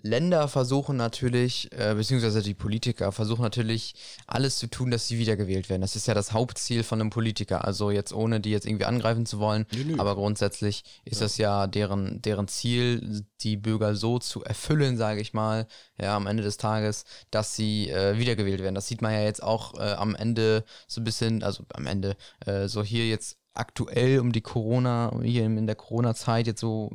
Länder versuchen natürlich, äh, beziehungsweise die Politiker versuchen natürlich, alles zu tun, dass sie wiedergewählt werden. Das ist ja das Hauptziel von einem Politiker. Also jetzt ohne die jetzt irgendwie angreifen zu wollen, Nö, nö. aber grundsätzlich ist Ja. das ja deren, deren Ziel, die Bürger so zu erfüllen, sage ich mal, ja, am Ende des Tages, dass sie äh, wiedergewählt werden. Das sieht man ja jetzt auch äh, am Ende so ein bisschen, also am Ende, äh, so hier jetzt aktuell um die Corona, hier in der Corona-Zeit, jetzt so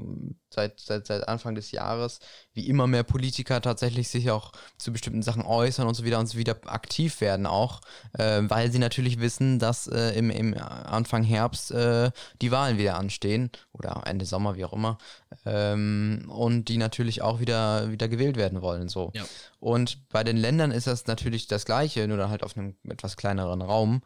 seit, seit, seit Anfang des Jahres, wie immer mehr Politiker tatsächlich sich auch zu bestimmten Sachen äußern und so wieder und so wieder aktiv werden auch, äh, weil sie natürlich wissen, dass äh, im, im Anfang Herbst äh, die Wahlen wieder anstehen oder Ende Sommer, wie auch immer, ähm, und die natürlich auch wieder, wieder gewählt werden wollen. So. Ja. Und bei den Ländern ist das natürlich das Gleiche, nur dann halt auf einem etwas kleineren Raum.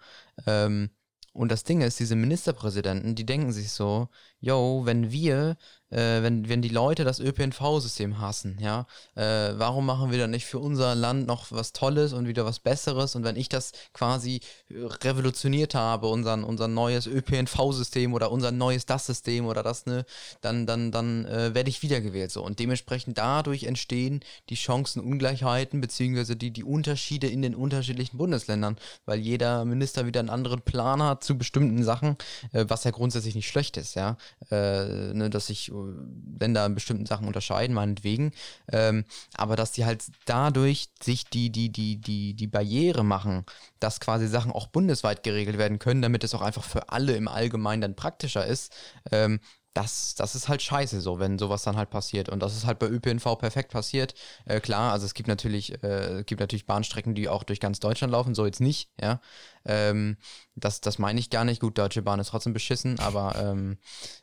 Ähm, und das Ding ist, diese Ministerpräsidenten, die denken sich so, yo, wenn wir, äh, wenn, wenn die Leute das ÖPNV-System hassen, ja, äh, warum machen wir dann nicht für unser Land noch was Tolles und wieder was Besseres? Und wenn ich das quasi revolutioniert habe, unser, unser neues ÖPNV-System oder unser neues das System oder das, ne, dann, dann, dann äh, werde ich wiedergewählt so. Und dementsprechend dadurch entstehen die Chancenungleichheiten beziehungsweise die, die Unterschiede in den unterschiedlichen Bundesländern, weil jeder Minister wieder einen anderen Plan hat zu bestimmten Sachen, äh, was ja grundsätzlich nicht schlecht ist, ja, äh, ne, dass sich Länder in bestimmten Sachen unterscheiden, meinetwegen, ähm, aber dass die halt dadurch sich die, die, die, die, die Barriere machen, dass quasi Sachen auch bundesweit geregelt werden können, damit es auch einfach für alle im Allgemeinen dann praktischer ist, ähm, das, das ist halt scheiße so, wenn sowas dann halt passiert. Und das ist halt bei ÖPNV perfekt passiert. Äh, klar, also es gibt natürlich, äh, gibt natürlich Bahnstrecken, die auch durch ganz Deutschland laufen, so jetzt nicht, ja. Ähm, das, das meine ich gar nicht. Gut, Deutsche Bahn ist trotzdem beschissen, aber ähm,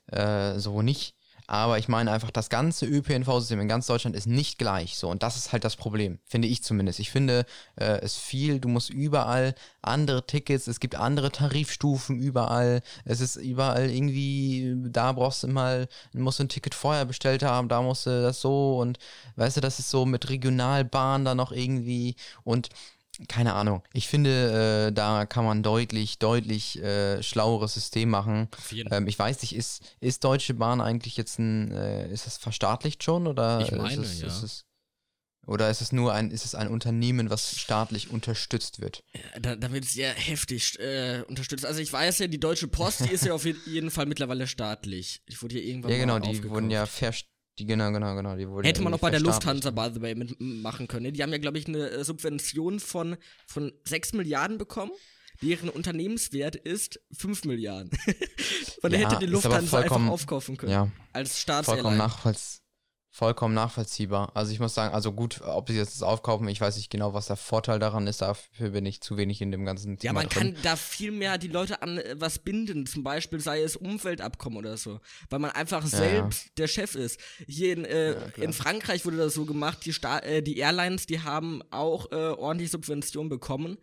äh, so nicht. Aber ich meine einfach, das ganze ÖPNV-System in ganz Deutschland ist nicht gleich. So, und das ist halt das Problem, finde ich zumindest. Ich finde äh, es viel, du musst überall andere Tickets, es gibt andere Tarifstufen überall. Es ist überall irgendwie, da brauchst du mal, musst du ein Ticket vorher bestellt haben, da musst du das so und weißt du, das ist so mit Regionalbahn da noch irgendwie und keine Ahnung. Ich finde, äh, da kann man deutlich, deutlich äh, schlaueres System machen. Ähm, ich weiß nicht, ist, ist Deutsche Bahn eigentlich jetzt ein, äh, ist das verstaatlicht schon oder Ich meine, ist es, ja. ist es, oder ist es nur ein, ist es ein Unternehmen, was staatlich unterstützt wird? Da, da wird sehr heftig äh, unterstützt. Also ich weiß ja, die Deutsche Post, die ist ja auf je- <laughs> jeden Fall mittlerweile staatlich. Ich wurde hier irgendwann Ja, genau, die aufgekauft. wurden ja verst Die, genau, genau, genau. Die wurde Hätte man auch bei der. Lufthansa, by the way, mitmachen können. ne? Die haben ja, glaube ich, eine äh, Subvention von, von 6 Milliarden bekommen. Deren Unternehmenswert ist 5 Milliarden. <laughs> Der Ja, hätte die Lufthansa einfach aufkaufen können. Ja, Als vollkommen, Staatsairline. Vollkommen nachvollziehbar. Also ich muss sagen, also gut, ob sie jetzt das aufkaufen, ich weiß nicht genau, was der Vorteil daran ist. Dafür bin ich zu wenig in dem ganzen Ja, Thema man drin. kann da viel mehr die Leute an äh, was binden, zum Beispiel sei es Umweltabkommen oder so, weil man einfach selbst der Chef ist. Hier in, äh, klar. in Frankreich wurde das so gemacht, die, Sta äh, die Airlines, die haben auch äh, ordentlich Subventionen bekommen,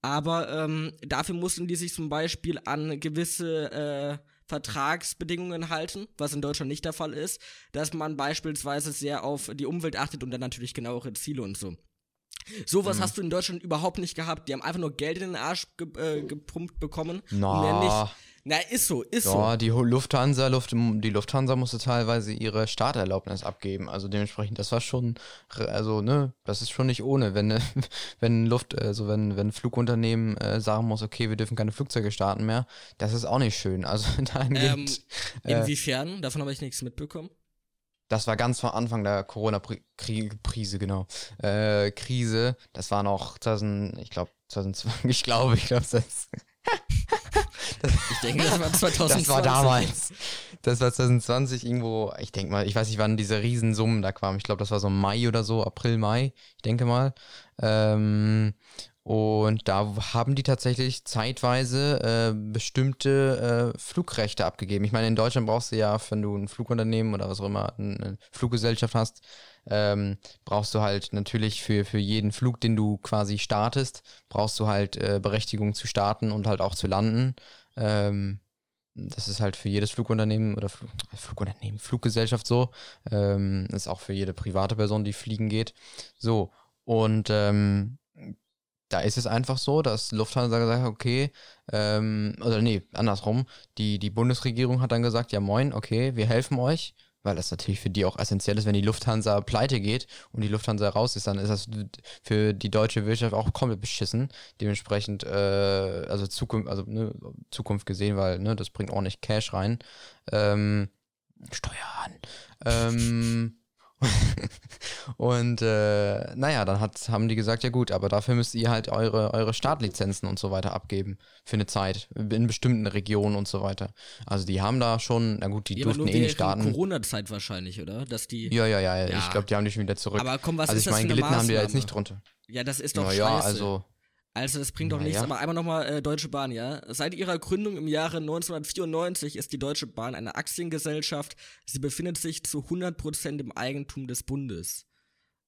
aber ähm, dafür mussten die sich zum Beispiel an gewisse äh, Vertragsbedingungen halten, was in Deutschland nicht der Fall ist, dass man beispielsweise sehr auf die Umwelt achtet und dann natürlich genauere Ziele und so. Sowas Mhm. hast du in Deutschland überhaupt nicht gehabt. Die haben einfach nur Geld in den Arsch ge äh, gepumpt bekommen. Na. Und mehr nicht. Na, ist so, ist Ja, so. die Ho- Lufthansa, Luft, die Lufthansa musste teilweise ihre Starterlaubnis abgeben. Also dementsprechend, das war schon, also ne, das ist schon nicht ohne, wenn <laughs> wenn Luft, also wenn wenn ein Flugunternehmen äh, sagen muss, okay, wir dürfen keine Flugzeuge starten mehr, das ist auch nicht schön. Also <laughs> Ähm, dahingehend, äh, inwiefern? Davon habe ich nichts mitbekommen. das war ganz vor Anfang der Corona-Krise, genau, äh, Krise. Das war noch 2000, ich glaube 2020, <laughs> ich glaube, ich glaube, das Ich denke, das war 2020. <laughs> Das war damals. Das war 2020 irgendwo, ich denke mal, ich weiß nicht, wann diese Riesensummen da kamen. Ich glaube, das war so Mai oder so, April, Mai, ich denke mal. Ähm, und da haben die tatsächlich zeitweise äh, bestimmte äh, Flugrechte abgegeben. Ich meine, in Deutschland brauchst du ja, wenn du ein Flugunternehmen oder was auch immer, eine Fluggesellschaft hast, ähm, brauchst du halt natürlich für, für jeden Flug, den du quasi startest, brauchst du halt äh, Berechtigung zu starten und halt auch zu landen. Ähm, das ist halt für jedes Flugunternehmen oder Flug, Flugunternehmen, Fluggesellschaft so. Ähm, ist auch für jede private Person, die fliegen geht. So, und ähm, da ist es einfach so, dass Lufthansa gesagt hat, okay, ähm, oder nee, andersrum, die, die Bundesregierung hat dann gesagt, ja moin, okay, wir helfen euch, weil das natürlich für die auch essentiell ist, wenn die Lufthansa pleite geht und die Lufthansa raus ist, dann ist das für die deutsche Wirtschaft auch komplett beschissen. Dementsprechend, äh, also Zukunft, also ne, Zukunft gesehen, weil ne, das bringt ordentlich Cash rein. Ähm, Steuern. Ähm, <laughs> und äh, naja, dann hat, haben die gesagt, ja gut, aber dafür müsst ihr halt eure, eure Startlizenzen und so weiter abgeben für eine Zeit, in bestimmten Regionen und so weiter. Also die haben da schon, na gut, die Ja, durften eh nicht starten. Corona-Zeit wahrscheinlich, oder? Dass die. Ja, ja, ja, ja. Ich glaube, die haben die schon wieder zurück. Aber komm, was also ist ich das meine, gelitten haben die da jetzt nicht drunter. Ja, das ist doch Naja, scheiße. also, Also das bringt doch Na nichts, aber einmal nochmal äh, Deutsche Bahn, ja. Seit ihrer Gründung im Jahre 1994 ist die Deutsche Bahn eine Aktiengesellschaft. Sie befindet sich zu 100% im Eigentum des Bundes.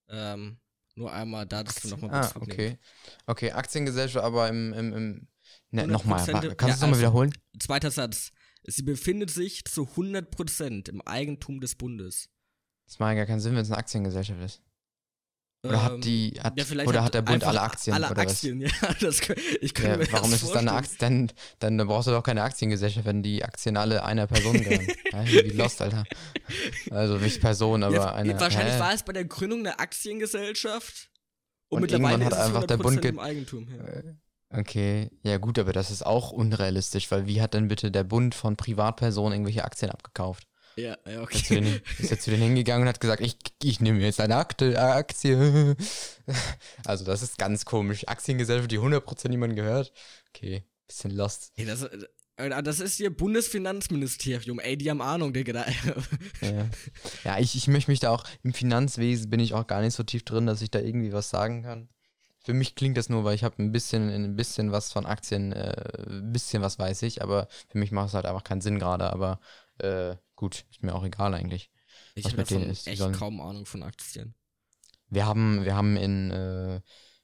Ähm, nur einmal dazu nochmal ah, okay. Okay, Aktiengesellschaft, aber im, im, im ne, nochmal, 100% wa- kannst du ja, es nochmal also- wiederholen? Zweiter Satz. Sie befindet sich zu 100% im Eigentum des Bundes. Das macht ja gar keinen Sinn, wenn es eine Aktiengesellschaft ist. Oder Ähm, hat die, hat, ja, oder hat der Bund alle Aktien? Alle oder Aktien, <laughs> ja. Das, ich könnte Ja, mir warum das ist es dann eine. Aktie? Dann, dann brauchst du doch keine Aktiengesellschaft, wenn die Aktien alle einer Person gehören. ja, <laughs> wie Lost, Alter. Also nicht Person, aber Ja, eine. wahrscheinlich hä? war es bei der Gründung eine Aktiengesellschaft. Und, Und mittlerweile hat einfach der Bund 100% ge- im Eigentum. Ja. Okay, ja gut, aber das ist auch unrealistisch, weil wie hat denn bitte der Bund von Privatpersonen irgendwelche Aktien abgekauft? Ja, ja, Ist er zu okay. denen, <laughs> ist zu denen hingegangen und hat gesagt, ich, ich nehme jetzt eine Akte, Aktie. <laughs> Also das ist ganz komisch. Aktiengesellschaft, die 100% niemandem gehört. Okay, bisschen lost. Ey, das, äh, das ist hier Bundesfinanzministerium. Ey, die haben Ahnung, Digga. Ja, <laughs> ja ich, ich möchte mich da auch, im Finanzwesen bin ich auch gar nicht so tief drin, dass ich da irgendwie was sagen kann. Für mich klingt das nur, weil ich habe ein bisschen, ein bisschen was von Aktien, äh, ein bisschen was weiß ich, aber für mich macht es halt einfach keinen Sinn gerade, aber äh, gut, ist mir auch egal eigentlich. Ich habe echt sollen- kaum Ahnung von Aktien. Wir haben, wir haben in, äh,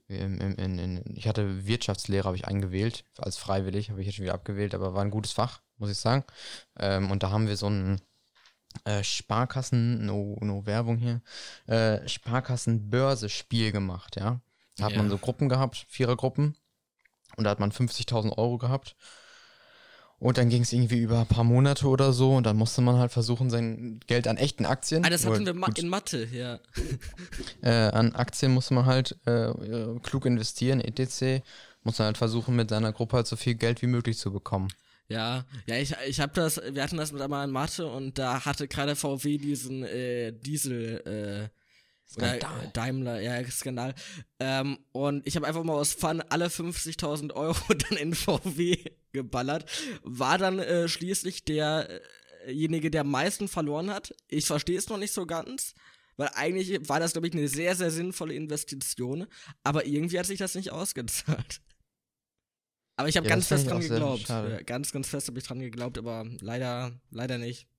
in, in, in, in ich hatte Wirtschaftslehre, habe ich eingewählt, als freiwillig, habe ich jetzt schon wieder abgewählt, aber war ein gutes Fach, muss ich sagen. Ähm, und da haben wir so ein äh, Sparkassen, no, no Werbung hier, äh, Sparkassen-Börse-Spiel gemacht, ja. Da hat Ja. man so Gruppen gehabt, Vierergruppen. Und da hat man 50.000 Euro gehabt. Und dann ging es irgendwie über ein paar Monate oder so und dann musste man halt versuchen, sein Geld an echten Aktien. Ah, das hatten wir gut, in Mathe, ja. <laughs> äh, an Aktien musste man halt äh, klug investieren, etc. Muss man halt versuchen, mit seiner Gruppe halt so viel Geld wie möglich zu bekommen. Ja, ja, ich, ich habe das, wir hatten das mit einmal in Mathe und da hatte gerade VW diesen äh, Diesel, äh, oder äh, Daimler, ja, Skandal. Ähm, und ich habe einfach mal aus Fun alle 50.000 Euro <laughs> dann in VW geballert. War dann äh, schließlich derjenige, der am meisten verloren hat. Ich verstehe es noch nicht so ganz, weil eigentlich war das, glaube ich, eine sehr, sehr sinnvolle Investition. Aber irgendwie hat sich das nicht ausgezahlt. Aber ich habe ja, ganz fest dran geglaubt. Ganz, ganz fest habe ich dran geglaubt, aber leider, leider nicht.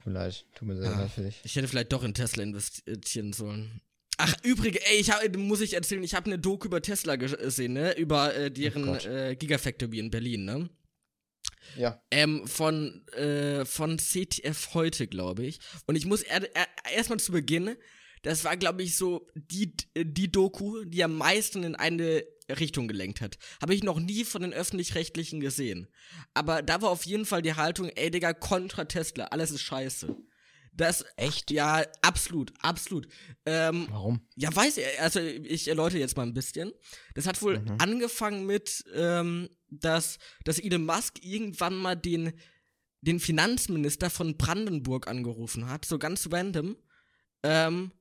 Tut mir leid, tut mir sehr ja, leid für dich. Ich hätte vielleicht doch in Tesla investieren sollen. Ach, übrigens, ey, ich hab, muss ich erzählen, ich habe eine Doku über Tesla gesehen, ne? Über äh, deren oh äh, Gigafactory in Berlin, ne? Ja. Ähm, von, äh, von CTF heute, glaube ich. Und ich muss er, er, erstmal zu Beginn, das war, glaube ich, so die, die Doku, die am meisten in eine Richtung gelenkt hat. Habe ich noch nie von den Öffentlich-Rechtlichen gesehen. Aber da war auf jeden Fall die Haltung, ey Digga, kontra Tesla, alles ist scheiße. Das, Echt? Ja, absolut, absolut. Ähm, Warum? Ja, weiß ich, also ich erläutere jetzt mal ein bisschen. Das hat wohl mhm. angefangen mit, ähm, dass, dass Elon Musk irgendwann mal den, den Finanzminister von Brandenburg angerufen hat, so ganz random. Ähm,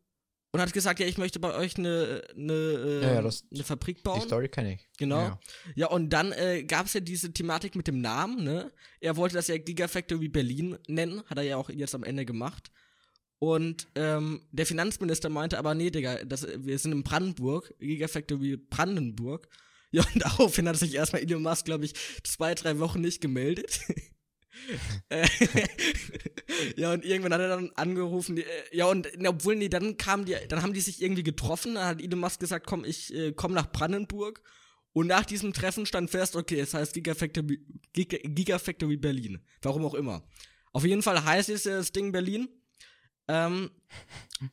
und hat gesagt, ja, ich möchte bei euch eine, eine, äh, ja, ja, das, eine Fabrik bauen. Die Story kenne ich. Genau. Ja, ja und dann äh, gab es ja diese Thematik mit dem Namen, ne? Er wollte das ja Gigafactory Berlin nennen, hat er ja auch jetzt am Ende gemacht. Und ähm, der Finanzminister meinte aber, nee, Digga, das, wir sind in Brandenburg, Gigafactory Brandenburg. Ja, und <laughs> daraufhin hat sich erstmal Elon Musk, glaube ich, zwei, drei Wochen nicht gemeldet. <laughs> ja, und irgendwann hat er dann angerufen, äh, ja, und obwohl, nee, dann kamen die, dann haben die sich irgendwie getroffen, dann hat Elon Musk gesagt, komm, ich äh, komm nach Brandenburg. Und nach diesem Treffen stand fest, okay, es heißt Gigafactory, Giga, Gigafactory Berlin. Warum auch immer. Auf jeden Fall heißt es das Ding Berlin. Ähm,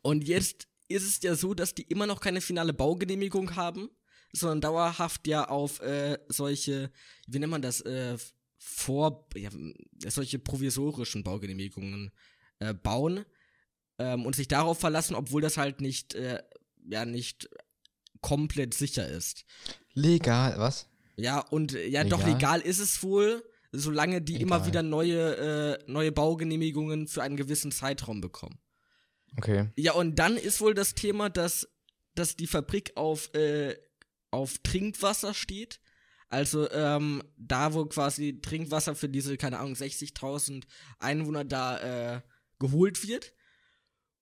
und jetzt ist es ja so, dass die immer noch keine finale Baugenehmigung haben, sondern dauerhaft ja auf äh, solche, wie nennt man das, äh, vor ja, solche provisorischen Baugenehmigungen äh, bauen ähm, und sich darauf verlassen, obwohl das halt nicht äh, ja nicht komplett sicher ist. Legal, was? Ja, und äh, ja, legal? doch legal ist es wohl, solange die legal. immer wieder neue, äh, neue Baugenehmigungen für einen gewissen Zeitraum bekommen. Okay. Ja, und dann ist wohl das Thema, dass, dass die Fabrik auf, äh, auf Trinkwasser steht also ähm, da, wo quasi Trinkwasser für diese, keine Ahnung, 60.000 Einwohner da äh, geholt wird.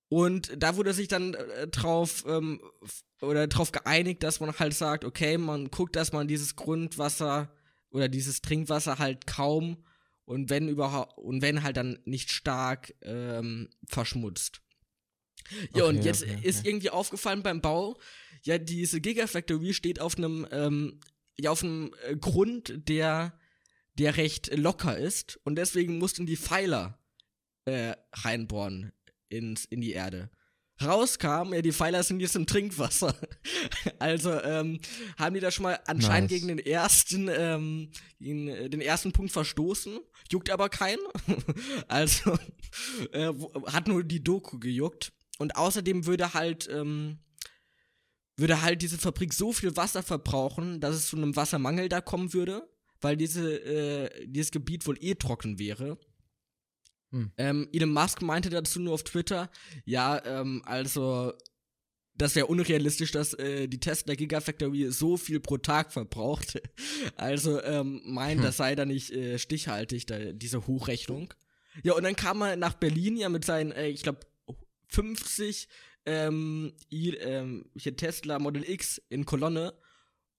Und da wurde sich dann äh, drauf ähm, oder drauf geeinigt, dass man halt sagt, okay, man guckt, dass man dieses Grundwasser oder dieses Trinkwasser halt kaum und wenn überhaupt und wenn halt dann nicht stark ähm, verschmutzt. Ja, okay, und jetzt okay, okay. ist irgendwie aufgefallen beim Bau, ja, diese Gigafactory steht auf einem ähm, ja auf einem äh, Grund, der, der recht locker ist und deswegen mussten die Pfeiler äh, reinbohren ins, in die Erde. Rauskam, ja, die Pfeiler sind jetzt im Trinkwasser. <laughs> also ähm, haben die da schon mal anscheinend nice. gegen den ersten, ähm, den, äh, den ersten Punkt verstoßen. Juckt aber keinen. <laughs> also äh, hat nur die Doku gejuckt. Und außerdem würde halt ähm, würde halt diese Fabrik so viel Wasser verbrauchen, dass es zu einem Wassermangel da kommen würde, weil diese, äh, dieses Gebiet wohl eh trocken wäre. Hm. Ähm, Elon Musk meinte dazu nur auf Twitter, ja, ähm, also das wäre unrealistisch, dass äh, die Tesla Gigafactory so viel pro Tag verbraucht. <laughs> also ähm, meint, hm. das sei da nicht äh, stichhaltig, da, diese Hochrechnung. Ja, und dann kam er nach Berlin ja mit seinen, äh, ich glaube, 50 ähm, ähm, hier Tesla Model X in Kolonne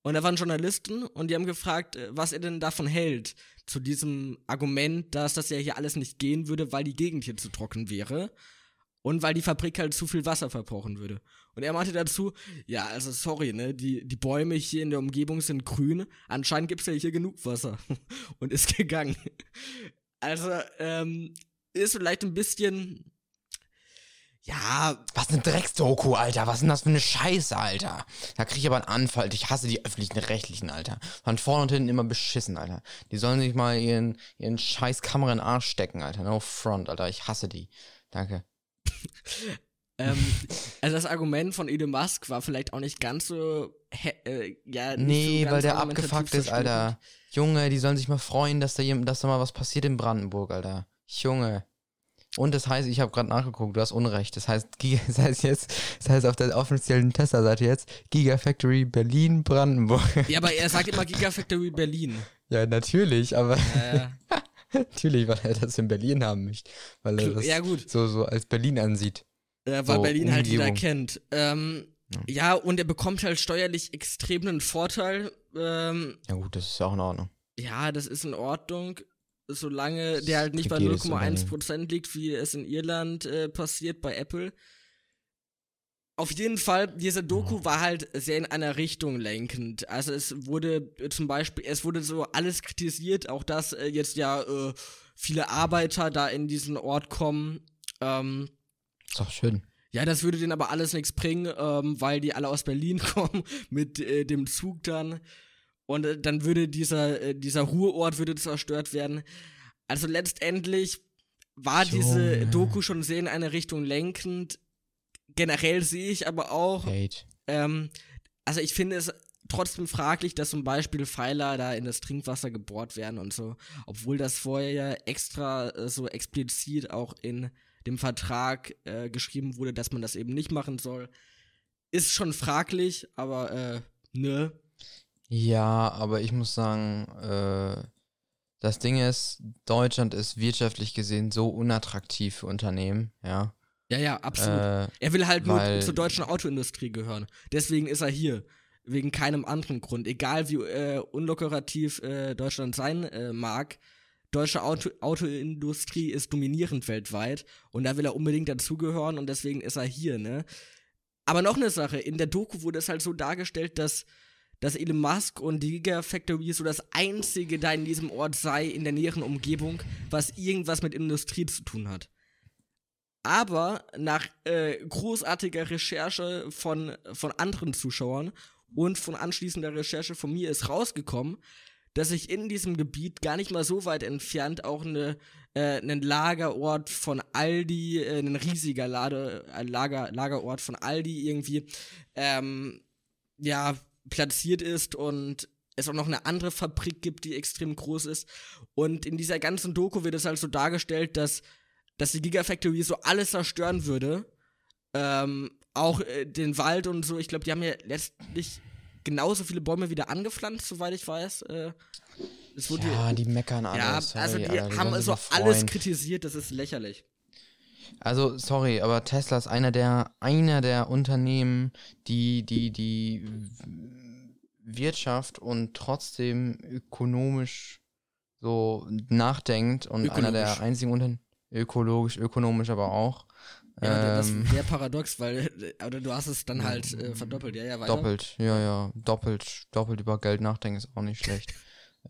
und da waren Journalisten und die haben gefragt, äh, was er denn davon hält, zu diesem Argument, dass das ja hier alles nicht gehen würde, weil die Gegend hier zu trocken wäre und weil die Fabrik halt zu viel Wasser verbrauchen würde. Und er meinte dazu, ja, also sorry, ne, die, die Bäume hier in der Umgebung sind grün, anscheinend gibt's ja hier genug Wasser <laughs> und ist gegangen. Also, ähm, ist vielleicht ein bisschen ja, was eine Drecksdoku, Alter. Was ist denn das für eine Scheiße, Alter? Da krieg ich aber einen Anfall. Ich hasse die öffentlichen Rechtlichen, Alter. Von vorne und hinten immer beschissen, Alter. Die sollen sich mal ihren, ihren scheiß Kamera in den Arsch stecken, Alter. No front, Alter. Ich hasse die. Danke. <laughs> Ähm, also das Argument von Elon Musk war vielleicht auch nicht ganz so, äh, ja, nicht Nee, so weil der abgefuckt ist. Alter. Junge, die sollen sich mal freuen, dass da, dass da mal was passiert in Brandenburg, Alter. Junge. Und das heißt, ich habe gerade nachgeguckt, du hast Unrecht. Das heißt, Giga, <laughs> das heißt jetzt, das heißt auf der offiziellen Tesla-Seite jetzt Gigafactory Berlin Brandenburg. <laughs> Ja, aber er sagt immer Gigafactory Berlin. ja, natürlich, aber Äh, <laughs> natürlich, weil er das in Berlin haben möchte. Weil er das ja, gut. so, so als Berlin ansieht. Äh, weil So, Berlin halt jeder Umgebung. kennt. Ähm, ja. und er bekommt halt steuerlich extrem einen Vorteil. Ähm, Ja gut, das ist ja auch in Ordnung. ja, das ist in Ordnung, solange der halt nicht bei kriegt jedes 0,1% liegt, wie es in Irland äh, passiert bei Apple. Auf jeden Fall, diese Doku war halt sehr in einer Richtung lenkend. Also es wurde äh, zum Beispiel, es wurde so alles kritisiert, auch dass äh, jetzt ja äh, viele Arbeiter da in diesen Ort kommen. Ähm, Ist doch schön. ja, das würde denen aber alles nichts bringen, ähm, weil die alle aus Berlin <laughs> kommen mit äh, dem Zug dann. Und äh, dann würde dieser, äh, dieser Ruheort würde zerstört werden. Also letztendlich war diese Junge. Doku schon sehr in eine Richtung lenkend. Generell sehe ich aber auch, ähm, also ich finde es trotzdem fraglich, dass zum Beispiel Pfeiler da in das Trinkwasser gebohrt werden und so, obwohl das vorher ja extra äh, so explizit auch in dem Vertrag äh, geschrieben wurde, dass man das eben nicht machen soll. Ist schon fraglich, aber äh, ne. Ja, aber ich muss sagen, äh, das Ding ist, Deutschland ist wirtschaftlich gesehen so unattraktiv für Unternehmen, ja. Ja, ja, absolut. Äh, er will halt nur zur deutschen Autoindustrie gehören. Deswegen ist er hier. Wegen keinem anderen Grund. Egal wie äh, unlukrativ äh, Deutschland sein äh, mag, deutsche Auto Autoindustrie ist dominierend weltweit und da will er unbedingt dazugehören und deswegen ist er hier, ne? Aber noch eine Sache, in der Doku wurde es halt so dargestellt, dass, dass Elon Musk und die Gigafactory so das einzige da in diesem Ort sei, in der näheren Umgebung, was irgendwas mit Industrie zu tun hat. Aber nach äh, großartiger Recherche von, von anderen Zuschauern und von anschließender Recherche von mir ist rausgekommen, dass sich in diesem Gebiet gar nicht mal so weit entfernt auch eine, äh, einen Lagerort von Aldi, äh, ein riesiger Lade, äh, Lager, Lagerort von Aldi irgendwie, ähm, ja, platziert ist und es auch noch eine andere Fabrik gibt, die extrem groß ist. Und in dieser ganzen Doku wird es halt so dargestellt, dass, dass die Gigafactory so alles zerstören würde. Ähm, auch äh, den Wald und so. Ich glaube, die haben ja letztlich genauso viele Bäume wieder angepflanzt, soweit ich weiß. Äh, ja, die meckern alle. ja, also die Alter, die haben so alles kritisiert, das ist lächerlich. Also, sorry, aber Tesla ist einer der, einer der Unternehmen, die, die, die Wirtschaft und trotzdem ökonomisch so nachdenkt und einer der Ökologisch. einzigen Unternehmen, ökologisch, ökonomisch aber auch. Ja, das ähm, ist sehr paradox, weil oder du hast es dann halt äh, verdoppelt. Ja, ja, weiter. Doppelt, ja, ja, doppelt, doppelt über Geld nachdenken ist auch nicht schlecht.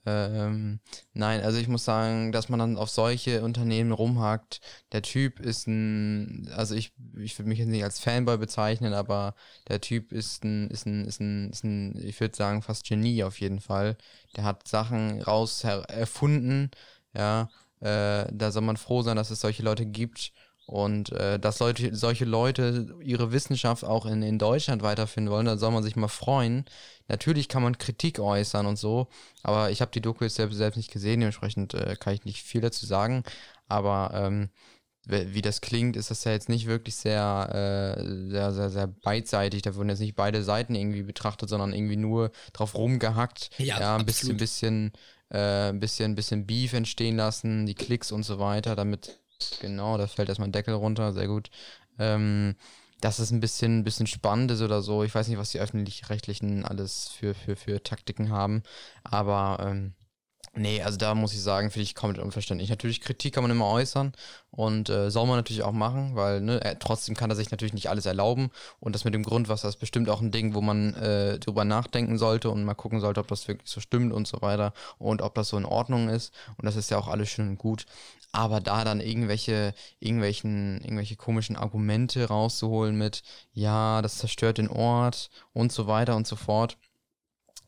Ähm, nein, also ich muss sagen, dass man dann auf solche Unternehmen rumhackt. Der Typ ist ein, also ich, ich würde mich jetzt nicht als Fanboy bezeichnen, aber der Typ ist ein, ist ein, ist ein, ist ein ich würde sagen, fast Genie auf jeden Fall. Der hat Sachen raus erfunden, ja. Äh, da soll man froh sein, dass es solche Leute gibt. Und äh, dass Leute, solche Leute ihre Wissenschaft auch in, in Deutschland weiterführen wollen, da soll man sich mal freuen. Natürlich kann man Kritik äußern und so, aber ich habe die Doku jetzt selbst, selbst nicht gesehen, dementsprechend äh, kann ich nicht viel dazu sagen. Aber ähm, wie das klingt, ist das ja jetzt nicht wirklich sehr, äh, sehr, sehr, sehr beidseitig. Da wurden jetzt nicht beide Seiten irgendwie betrachtet, sondern irgendwie nur drauf rumgehackt. Ja, ein bisschen, absolut. bisschen, äh, ein bisschen, bisschen Beef entstehen lassen, die Klicks und so weiter, damit, genau, da fällt erstmal ein Deckel runter, sehr gut. Ähm, dass es ein bisschen, ein bisschen spannend ist oder so. Ich weiß nicht, was die öffentlich-rechtlichen alles für, für, für Taktiken haben, aber ähm, nee, also da muss ich sagen, finde ich komplett unverständlich. Natürlich, Kritik kann man immer äußern und äh, soll man natürlich auch machen, weil ne, er, trotzdem kann er sich natürlich nicht alles erlauben und das mit dem Grundwasser ist bestimmt auch ein Ding, wo man äh, drüber nachdenken sollte und mal gucken sollte, ob das wirklich so stimmt und so weiter und ob das so in Ordnung ist und das ist ja auch alles schön und gut. Aber da dann irgendwelche, irgendwelchen, irgendwelche komischen Argumente rauszuholen mit, ja, das zerstört den Ort und so weiter und so fort.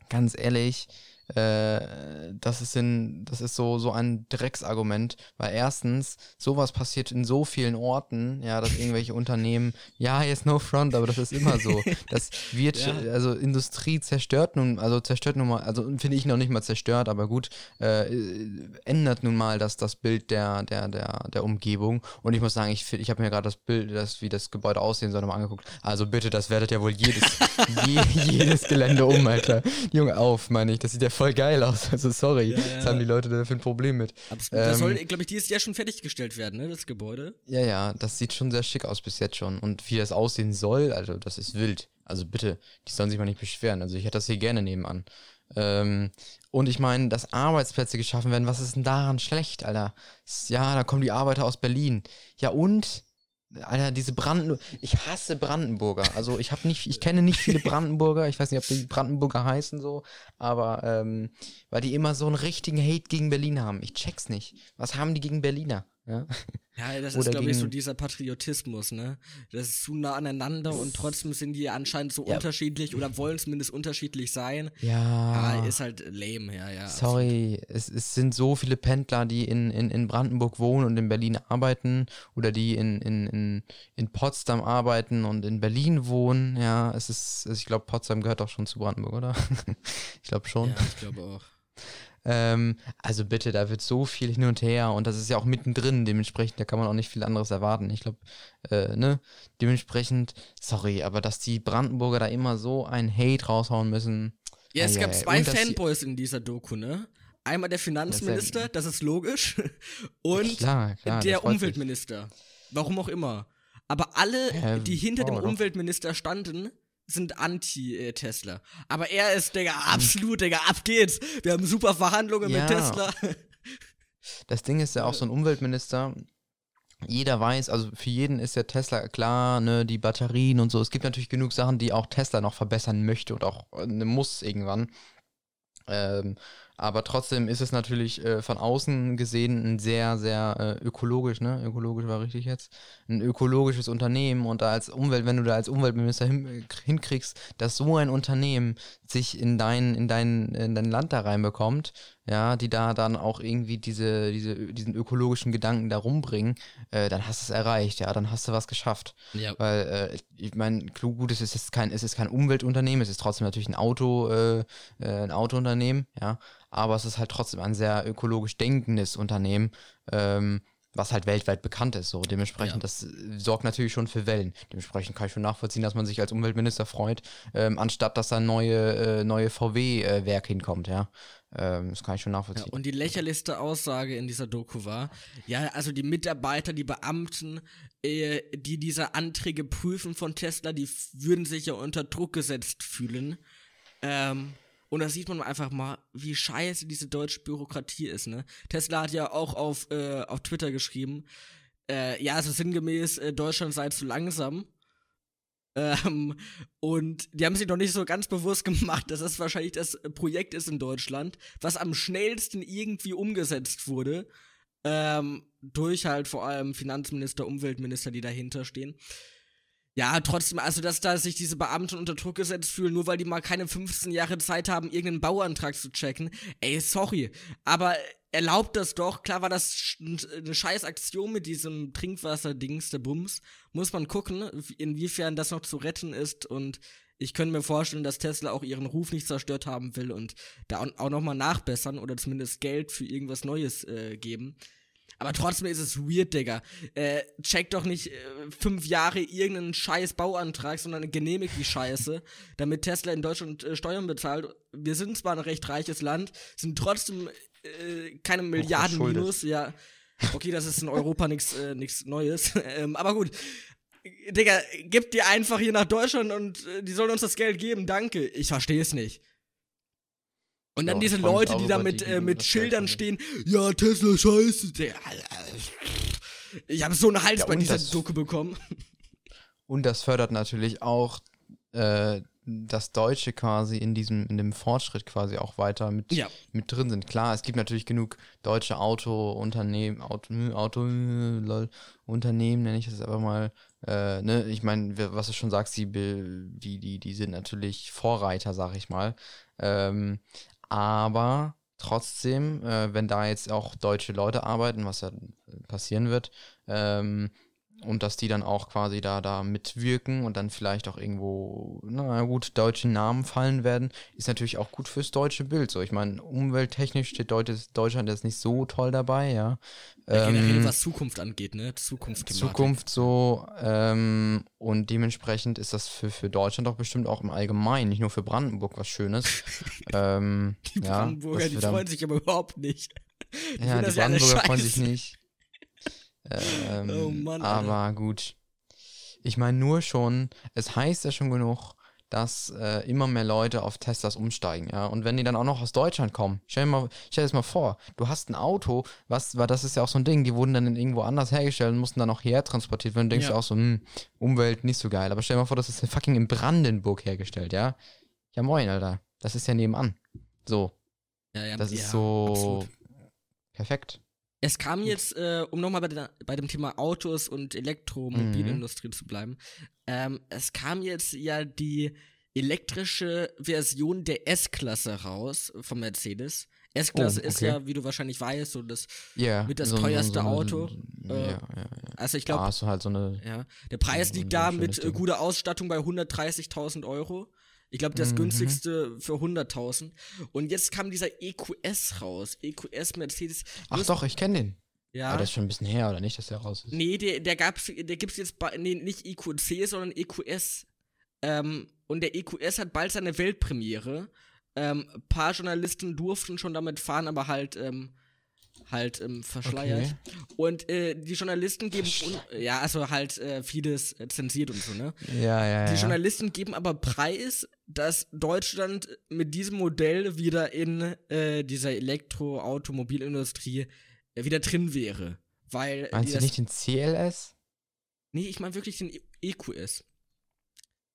Ganz ehrlich, äh, das ist in, das ist so, so ein Drecksargument, weil erstens, sowas passiert in so vielen Orten, ja, dass irgendwelche Unternehmen, ja, jetzt no front, aber das ist immer so. Das wird, <laughs> ja. also Industrie zerstört nun, also zerstört nun mal, also finde ich noch nicht mal zerstört, aber gut, äh, ändert nun mal das, das Bild der, der, der, der Umgebung. Und ich muss sagen, ich, ich habe mir gerade das Bild, das, wie das Gebäude aussehen soll, nochmal angeguckt. Also bitte, das wertet ja wohl jedes, <laughs> je, jedes Gelände um, Alter. Junge, auf, meine ich. Das sieht ja voll geil aus. <laughs> Also sorry. Ja, ja. Was haben die Leute da für ein Problem mit? das ähm, soll, glaube ich, dieses Jahr schon fertiggestellt werden, ne, das Gebäude. Ja, ja, das sieht schon sehr schick aus bis jetzt schon. Und wie das aussehen soll, also das ist wild. Also bitte, die sollen sich mal nicht beschweren. Also ich hätte das hier gerne nebenan. Ähm, und ich meine, dass Arbeitsplätze geschaffen werden, was ist denn daran schlecht, Alter? Ja, da kommen die Arbeiter aus Berlin. Ja und? Alter, diese Brandenburger, ich hasse Brandenburger. Also ich habe nicht, ich kenne nicht viele Brandenburger. Ich weiß nicht, ob die Brandenburger heißen so, aber ähm, weil die immer so einen richtigen Hate gegen Berlin haben. Ich check's nicht. Was haben die gegen Berliner? Ja, ja das ist, glaube ich, so dieser Patriotismus, ne? Das ist zu nah aneinander und trotzdem sind die anscheinend so ja. unterschiedlich oder wollen zumindest unterschiedlich sein. Ja. ja ist halt lame, ja, ja. Sorry, es, es sind so viele Pendler, die in, in, in Brandenburg wohnen und in Berlin arbeiten oder die in, in, in, in Potsdam arbeiten und in Berlin wohnen. Ja, es ist, also ich glaube, Potsdam gehört auch schon zu Brandenburg, oder? <laughs> ich glaube schon. Ja, ich glaube auch. Ähm, also bitte, da wird so viel hin und her und das ist ja auch mittendrin, dementsprechend, da kann man auch nicht viel anderes erwarten. Ich glaube, äh, ne, dementsprechend, sorry, aber dass die Brandenburger da immer so ein Hate raushauen müssen. Ja, es gab zwei Fanboys in dieser Doku, ne? Einmal der Finanzminister, das ist logisch, <laughs> und klar, klar, der Umweltminister. Warum auch immer. Aber alle, ähm, die hinter oh, dem. Umweltminister standen, sind anti-Tesla. Aber er ist, Digga, absolut, Digga, ab geht's. Wir haben super Verhandlungen ja. mit Tesla. Das Ding ist ja auch so ein Umweltminister. Jeder weiß, also für jeden ist ja Tesla klar, ne, die Batterien und so. Es gibt natürlich genug Sachen, die auch Tesla noch verbessern möchte und auch ne, muss irgendwann. Ähm, aber trotzdem ist es natürlich äh, von außen gesehen ein sehr, sehr äh, ökologisch, ne? Ökologisch war richtig jetzt. Ein ökologisches Unternehmen und da als Umwelt, wenn du da als Umweltminister hin, hinkriegst, dass so ein Unternehmen sich in dein, in dein, in dein Land da reinbekommt, ja, die da dann auch irgendwie diese, diese, diesen ökologischen Gedanken da rumbringen, äh, dann hast du es erreicht, ja, dann hast du was geschafft. Ja. Weil, äh, ich meine, gut, es ist kein, es ist kein Umweltunternehmen, es ist trotzdem natürlich ein Auto, äh, äh ein Autounternehmen, ja, aber es ist halt trotzdem ein sehr ökologisch denkendes Unternehmen, ähm, was halt weltweit bekannt ist. So dementsprechend, ja. das sorgt natürlich schon für Wellen. Dementsprechend kann ich schon nachvollziehen, dass man sich als Umweltminister freut, ähm, anstatt dass da neue, äh, neue VW-Werk äh, hinkommt, ja. Ähm, das kann ich schon nachvollziehen. Ja, und die lächerlichste Aussage in dieser Doku war, ja, also die Mitarbeiter, die Beamten, äh, die diese Anträge prüfen von Tesla, die würden sich ja unter Druck gesetzt fühlen. Ähm, und da sieht man einfach mal, wie scheiße diese deutsche Bürokratie ist, ne? Tesla hat ja auch auf, äh, auf Twitter geschrieben, äh, ja, also sinngemäß, äh, Deutschland sei zu langsam. Ähm, und die haben sich noch nicht so ganz bewusst gemacht, dass das wahrscheinlich das Projekt ist in Deutschland, was am schnellsten irgendwie umgesetzt wurde. Ähm, durch halt vor allem Finanzminister, Umweltminister, die dahinter stehen. Ja, trotzdem, also dass da sich diese Beamten unter Druck gesetzt fühlen, nur weil die mal keine 15 Jahre Zeit haben, irgendeinen Bauantrag zu checken. Ey, sorry. Aber erlaubt das doch. Klar war das eine scheiß Aktion mit diesem Trinkwasser-Dings, der Bums. Muss man gucken, inwiefern das noch zu retten ist. Und ich könnte mir vorstellen, dass Tesla auch ihren Ruf nicht zerstört haben will und da auch nochmal nachbessern oder zumindest Geld für irgendwas Neues äh, geben. Aber trotzdem ist es weird, Digga. Äh, check doch nicht äh, fünf Jahre irgendeinen scheiß Bauantrag, sondern genehmigt die Scheiße, <laughs> damit Tesla in Deutschland äh, Steuern bezahlt. Wir sind zwar ein recht reiches Land, sind trotzdem äh, keine Milliarden minus, ja. Okay, das ist in Europa nichts äh, nix Neues. <laughs> ähm, aber gut. Digga, gib dir einfach hier nach Deutschland und äh, die sollen uns das Geld geben, danke. Ich verstehe es nicht. Und dann ja, diese Leute, die da mit, äh, mit Schildern stehen, ja, Tesla scheiße. Ich habe so einen Hals ja, bei dieser Doku bekommen. Und das fördert natürlich auch äh, das Deutsche quasi in diesem, in dem Fortschritt quasi auch weiter mit, ja. mit drin sind. Klar, es gibt natürlich genug deutsche Autounternehmen, Auto, Auto, lol, Unternehmen, nenne ich das aber mal. Äh, ne, ich meine, was du schon sagst, die, die, die, die sind natürlich Vorreiter, sag ich mal. Ähm, Aber trotzdem, äh, wenn da jetzt auch deutsche Leute arbeiten, was ja passieren wird, ähm, und dass die dann auch quasi da, da mitwirken und dann vielleicht auch irgendwo, na gut, deutsche Namen fallen werden, ist natürlich auch gut fürs deutsche Bild. So, ich meine, umwelttechnisch steht Deutschland jetzt nicht so toll dabei, ja. ja generell, ähm, was Zukunft angeht, ne? Zukunft, Zukunft so, ähm, und dementsprechend ist das für, für Deutschland doch bestimmt auch im Allgemeinen, nicht nur für Brandenburg was Schönes. <laughs> ähm, die Brandenburger, ja, die freuen sich aber überhaupt nicht. Die ja, die Brandenburger freuen sich nicht. Ähm, oh Mann, aber gut. Ich meine nur schon, es heißt ja schon genug, dass äh, immer mehr Leute auf Teslas umsteigen, ja. Und wenn die dann auch noch aus Deutschland kommen, stell dir mal, stell dir das mal vor, du hast ein Auto, was, weil das ist ja auch so ein Ding, die wurden dann irgendwo anders hergestellt und mussten dann auch hierher transportiert werden. Denkst ja. du auch so, hm, Umwelt nicht so geil. Aber stell dir mal vor, das ist fucking in Brandenburg hergestellt, ja. Ja moin, Alter. Das ist ja nebenan. So. Ja, ja, das ja, ist so absolut. perfekt. Es kam jetzt, äh, um nochmal bei, bei dem Thema Autos und Elektromobilindustrie mhm. zu bleiben, ähm, es kam jetzt ja die elektrische Version der S-Klasse raus von Mercedes. S-Klasse oh, okay. ist ja, wie du wahrscheinlich weißt, so das yeah, mit das so, teuerste so, so Auto. Eine, äh, ja, ja, ja. Also ich glaube, ah, halt so ja, der Preis liegt da mit äh, guter Ausstattung bei 130.000 Euro. Ich glaube, das mhm. günstigste für 100.000. Und jetzt kam dieser EQS raus. EQS Mercedes. Ach doch, ich kenne den. Ja. Aber das ist schon ein bisschen her, oder nicht, dass der raus ist? Nee, der, der gab's, der gibt's jetzt bei, nee, nicht EQC, sondern EQS. Ähm, und der EQS hat bald seine Weltpremiere. Ähm, paar Journalisten durften schon damit fahren, aber halt ähm, halt ähm, verschleiert. Okay. Und äh, die Journalisten geben, ja, also halt äh, vieles äh, zensiert und so, ne? Ja, ja, Die ja. Journalisten geben aber preis, dass Deutschland mit diesem Modell wieder in äh, dieser Elektro-Automobilindustrie äh, wieder drin wäre. Weil Meinst du nicht den CLS? Nee, ich meine wirklich den EQS.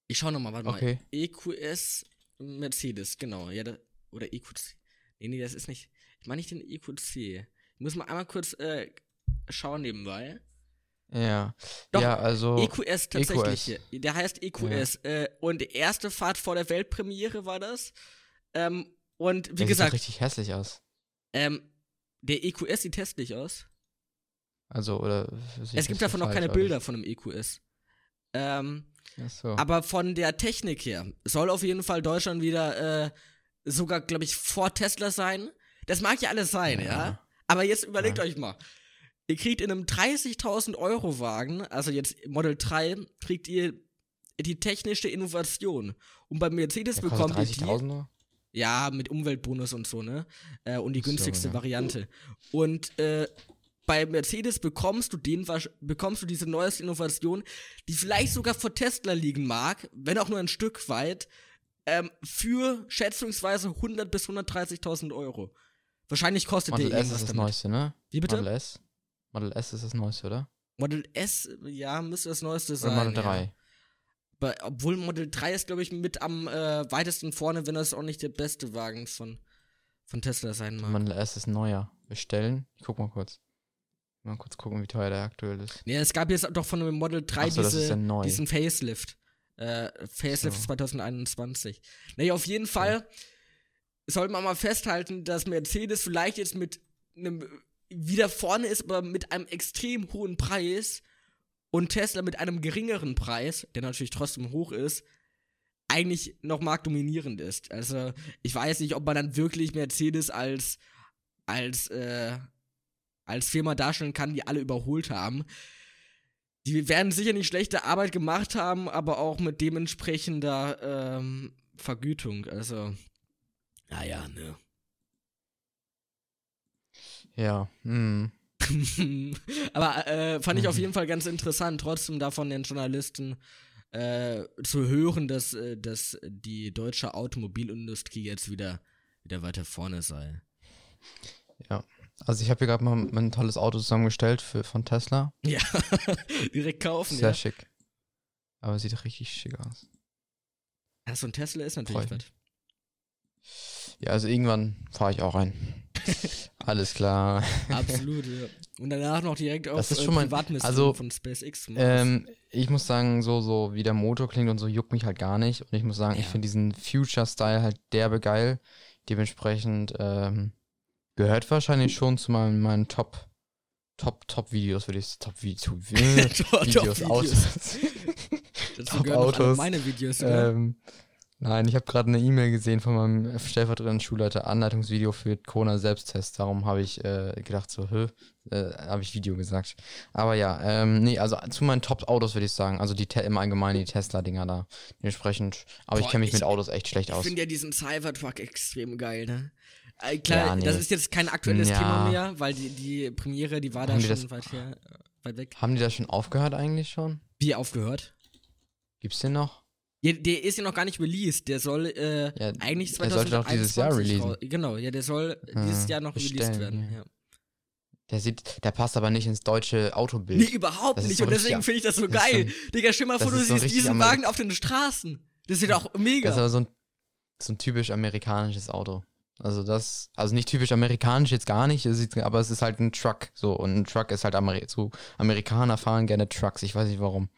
Ich schau nochmal, warte okay. mal. EQS Mercedes, genau. Ja, da, oder EQC. Nee, nee, das ist nicht. Ich meine nicht den EQC. Muss mal einmal kurz äh, schauen nebenbei. Ja. Doch, ja, also. EQS tatsächlich. EQS. Der heißt EQS. Ja. Äh, und die erste Fahrt vor der Weltpremiere war das. Ähm, und wie der gesagt. Sieht richtig hässlich aus. Ähm, der EQS sieht hässlich aus. Also, oder. Es gibt davon noch keine Bilder von einem EQS. Ähm, so. Aber von der Technik her soll auf jeden Fall Deutschland wieder äh, sogar, glaube ich, vor Tesla sein. Das mag ja alles sein, ja. ja? Aber jetzt überlegt ja. euch mal. Ihr kriegt in einem 30.000 Euro Wagen, also jetzt Model 3, kriegt ihr die technische Innovation. Und bei Mercedes Der bekommt ihr die. Ja, mit Umweltbonus und so, ne? Äh, und die günstigste so, ja. Variante. Und äh, bei Mercedes bekommst du den, bekommst du diese neueste Innovation, die vielleicht sogar vor Tesla liegen mag, wenn auch nur ein Stück weit, ähm, für schätzungsweise 100 bis 130.000 Euro. Wahrscheinlich kostet Model der S ist das damit. Neueste, ne? Wie bitte? Model S? Model S ist das Neueste, oder? Model S, ja, müsste das Neueste sein. Oder Model 3. Ja. Aber, obwohl Model 3 ist, glaube ich, mit am äh, weitesten vorne, wenn das auch nicht der beste Wagen von, von Tesla sein mag. Model S ist neuer. Bestellen? Ich guck mal kurz. Mal kurz gucken, wie teuer der aktuell ist. Ja, es gab jetzt doch von dem Model 3 so, diese, diesen Facelift. Äh, Facelift so. 2021. Naja, auf jeden Fall. Ja sollte man mal festhalten, dass Mercedes vielleicht jetzt mit einem wieder vorne ist, aber mit einem extrem hohen Preis und Tesla mit einem geringeren Preis, der natürlich trotzdem hoch ist, eigentlich noch marktdominierend ist. Also ich weiß nicht, ob man dann wirklich Mercedes als als äh, als Firma darstellen kann, die alle überholt haben. Die werden sicher nicht schlechte Arbeit gemacht haben, aber auch mit dementsprechender ähm, Vergütung. Also naja, ne. Ja, hm. <laughs> Aber äh, fand ich auf jeden Fall ganz interessant, trotzdem davon den Journalisten äh, zu hören, dass, äh, dass die deutsche Automobilindustrie jetzt wieder, wieder weiter vorne sei. Ja, also ich habe hier gerade mal ein tolles Auto zusammengestellt für, von Tesla. Ja, <laughs> direkt kaufen, Sehr ja. schick. Aber sieht richtig schick aus. Ja, so ein Tesla ist natürlich was. Ja, also irgendwann fahre ich auch ein. <laughs> Alles klar. Absolut, ja. Und danach noch direkt auf das ist schon mal, also, von SpaceX. Ähm, ich muss sagen, so, so wie der Motor klingt und so juckt mich halt gar nicht. Und ich muss sagen, ja. ich finde diesen Future-Style halt derbe geil. Dementsprechend ähm, gehört wahrscheinlich schon zu meinen, meinen Top, Top, Top-Videos, würde ich Top, Video, <laughs> Top- Videos, Top-Videos. Autos. <laughs> Dazu Top gehören Autos. meine Videos, oder? Nein, ich habe gerade eine E-Mail gesehen von meinem stellvertretenden Schulleiter, Anleitungsvideo für Corona-Selbsttest. Darum habe ich äh, gedacht, so, hä, äh, habe ich Video gesagt. Aber ja, ähm, nee, also zu meinen Top-Autos würde ich sagen. Also die im Allgemeinen die Tesla-Dinger da. Dementsprechend. Aber ich Boah, kenne mich ich- mit Autos echt schlecht Ich aus. finde ja diesen Cybertruck extrem geil, ne? Äh, klar, Ja, nee. das ist jetzt kein aktuelles Ja. Thema mehr, weil die, die Premiere, die war da Haben die schon das- weit, her, weit weg. Haben die das schon aufgehört eigentlich schon? Wie aufgehört? Gibt's den noch? Ja, der ist ja noch gar nicht released. Der soll äh, Ja, eigentlich der sollte doch dieses Jahr 2021 releasen. Genau, ja, der soll Ah, dieses Jahr noch released bestellen, werden. ja. Ja. Der sieht, der passt aber nicht ins deutsche Autobild. Nee, überhaupt nicht. so Und deswegen finde ich das so das geil. so Digga, stell mal vor, du so siehst diesen Wagen auf den Straßen. Das ist doch mega. Das ist aber so ein, so ein typisch amerikanisches Auto. Also das, also nicht typisch amerikanisch jetzt gar nicht, sieht, aber es ist halt ein Truck. So, und ein Truck ist halt Ameri so, Amerikaner fahren gerne Trucks, ich weiß nicht warum.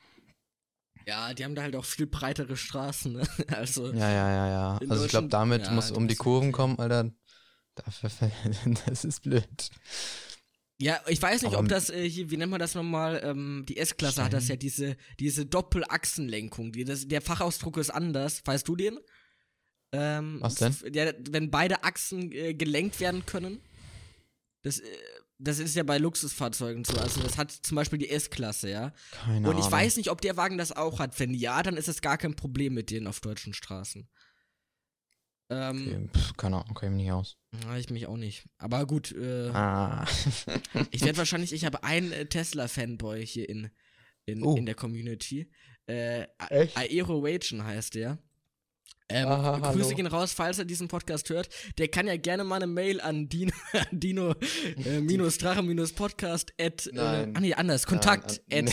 Ja, die haben da halt auch viel breitere Straßen. Ne? <laughs> Also, Ja, ja, ja, ja. Also ich glaube, damit ja, muss um die Kurven kommen, Alter. Dafür, <laughs> das ist blöd. Ja, ich weiß nicht, ob das äh, hier, wie nennt man das nochmal? Ähm, die S-Klasse hat das ja, diese, diese Doppelachsenlenkung. Die, das, der Fachausdruck ist anders. Weißt du den? Ähm, Was denn? Ja, wenn beide Achsen äh, gelenkt werden können. Das, äh, das ist ja bei Luxusfahrzeugen so. Also, das hat zum Beispiel die S-Klasse, ja. Keine Und ich Ahnung. weiß nicht, ob der Wagen das auch hat. Wenn ja, dann ist es gar kein Problem mit denen auf deutschen Straßen. Ähm, Okay, pff, keine Ahnung, kenn ich mich nicht aus. ich mich auch nicht. Aber gut, äh, Ah. <laughs> ich werde wahrscheinlich, ich habe einen äh, Tesla-Fanboy hier in, in, Oh. in der Community. Äh, Echt? Aero Wagen heißt der. Ähm, Aha, Grüße hallo. gehen raus, falls er diesen Podcast hört. Der kann ja gerne mal eine Mail an Dino, <laughs> an Dino äh, <laughs> minus Drache minus Podcast at, äh, Nein. ah nee, anders, Kontakt Nein,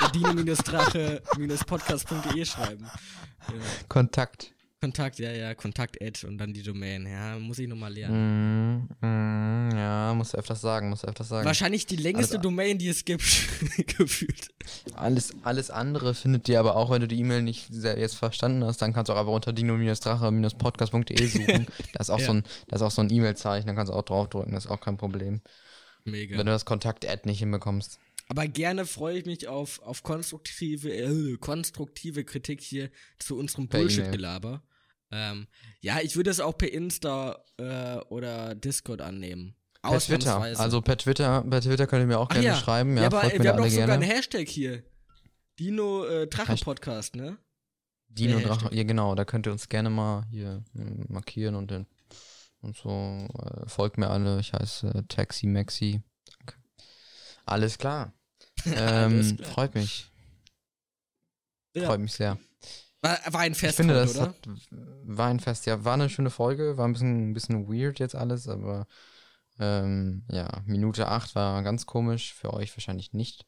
at <laughs> Dino minus Drache minus Podcast.de schreiben. Ja, Kontakt. Kontakt, ja, ja, Kontakt at und dann die Domain, ja, muss ich nochmal lernen. Mm, mm, ja, musst du öfters sagen, musst du öfters sagen. Wahrscheinlich die längste Alles- Domain, die es gibt, <laughs> gefühlt. Alles, alles andere findet ihr aber auch, wenn du die E-Mail nicht sehr jetzt verstanden hast, dann kannst du auch einfach unter dino-drache-podcast.de <laughs> suchen. da ist auch Ja. so ein, da ist auch so ein E-Mail-Zeichen, da kannst du auch draufdrücken, das ist auch kein Problem. Mega. Wenn du das Kontakt-Ad nicht hinbekommst. Aber gerne freue ich mich auf, auf konstruktive, äh, konstruktive Kritik hier zu unserem Bullshit-Gelaber. Ähm, ja, ich würde es auch per Insta äh, oder Discord annehmen. Per Twitter. Also per Twitter, per Twitter könnt ihr mir auch Ach gerne ja. schreiben. Ja, ja, aber folgt mir wir haben doch alle sogar gerne. einen Hashtag hier. Dino äh, Drache Podcast, ne? Dino der Drache, Hashtag. ja genau, da könnt ihr uns gerne mal hier äh, markieren und, den, und so. Äh, folgt mir alle, ich heiße äh, Taxi Maxi. Danke. Alles klar. <laughs> Ähm, Alles klar. Freut mich. Ja. Freut mich sehr. War, war ein Ich Fest finde, heute, das oder? hat, war ein Fest. Ja, war eine schöne Folge, war ein bisschen, ein bisschen weird jetzt alles, aber ähm, ja, Minute 8 war ganz komisch, für euch wahrscheinlich nicht.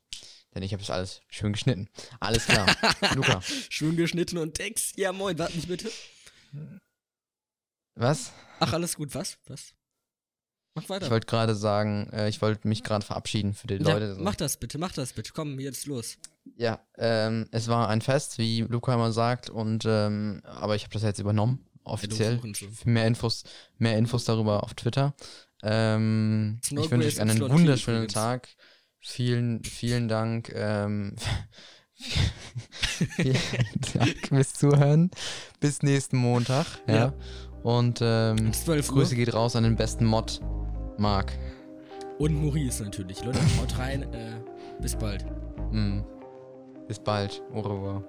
Denn ich habe das alles schön geschnitten. Alles klar. <laughs> Luca, Schön geschnitten und Text. Ja, moin, warte mich bitte. was? Ach, alles gut, was? Was? Mach weiter. Ich wollte gerade sagen, äh, ich wollte mich gerade verabschieden für die ja, Leute. mach das bitte, mach das bitte. Komm, jetzt los. Ja, ähm, es war ein Fest, wie Luca immer sagt, und ähm, aber ich habe das jetzt übernommen, offiziell. Für mehr Infos, mehr Infos darüber auf Twitter. Ähm, ich wünsche euch einen wunderschönen. Tag. Vielen, vielen Dank. Ähm, <laughs> vielen Dank fürs Zuhören. Bis nächsten Montag. Ja. Ja. Und ähm, 12 Uhr. Grüße geht raus an den besten Mod, Marc. Und Maurice natürlich. Leute, haut rein. Äh, bis bald. Mm. Bis bald. Au revoir.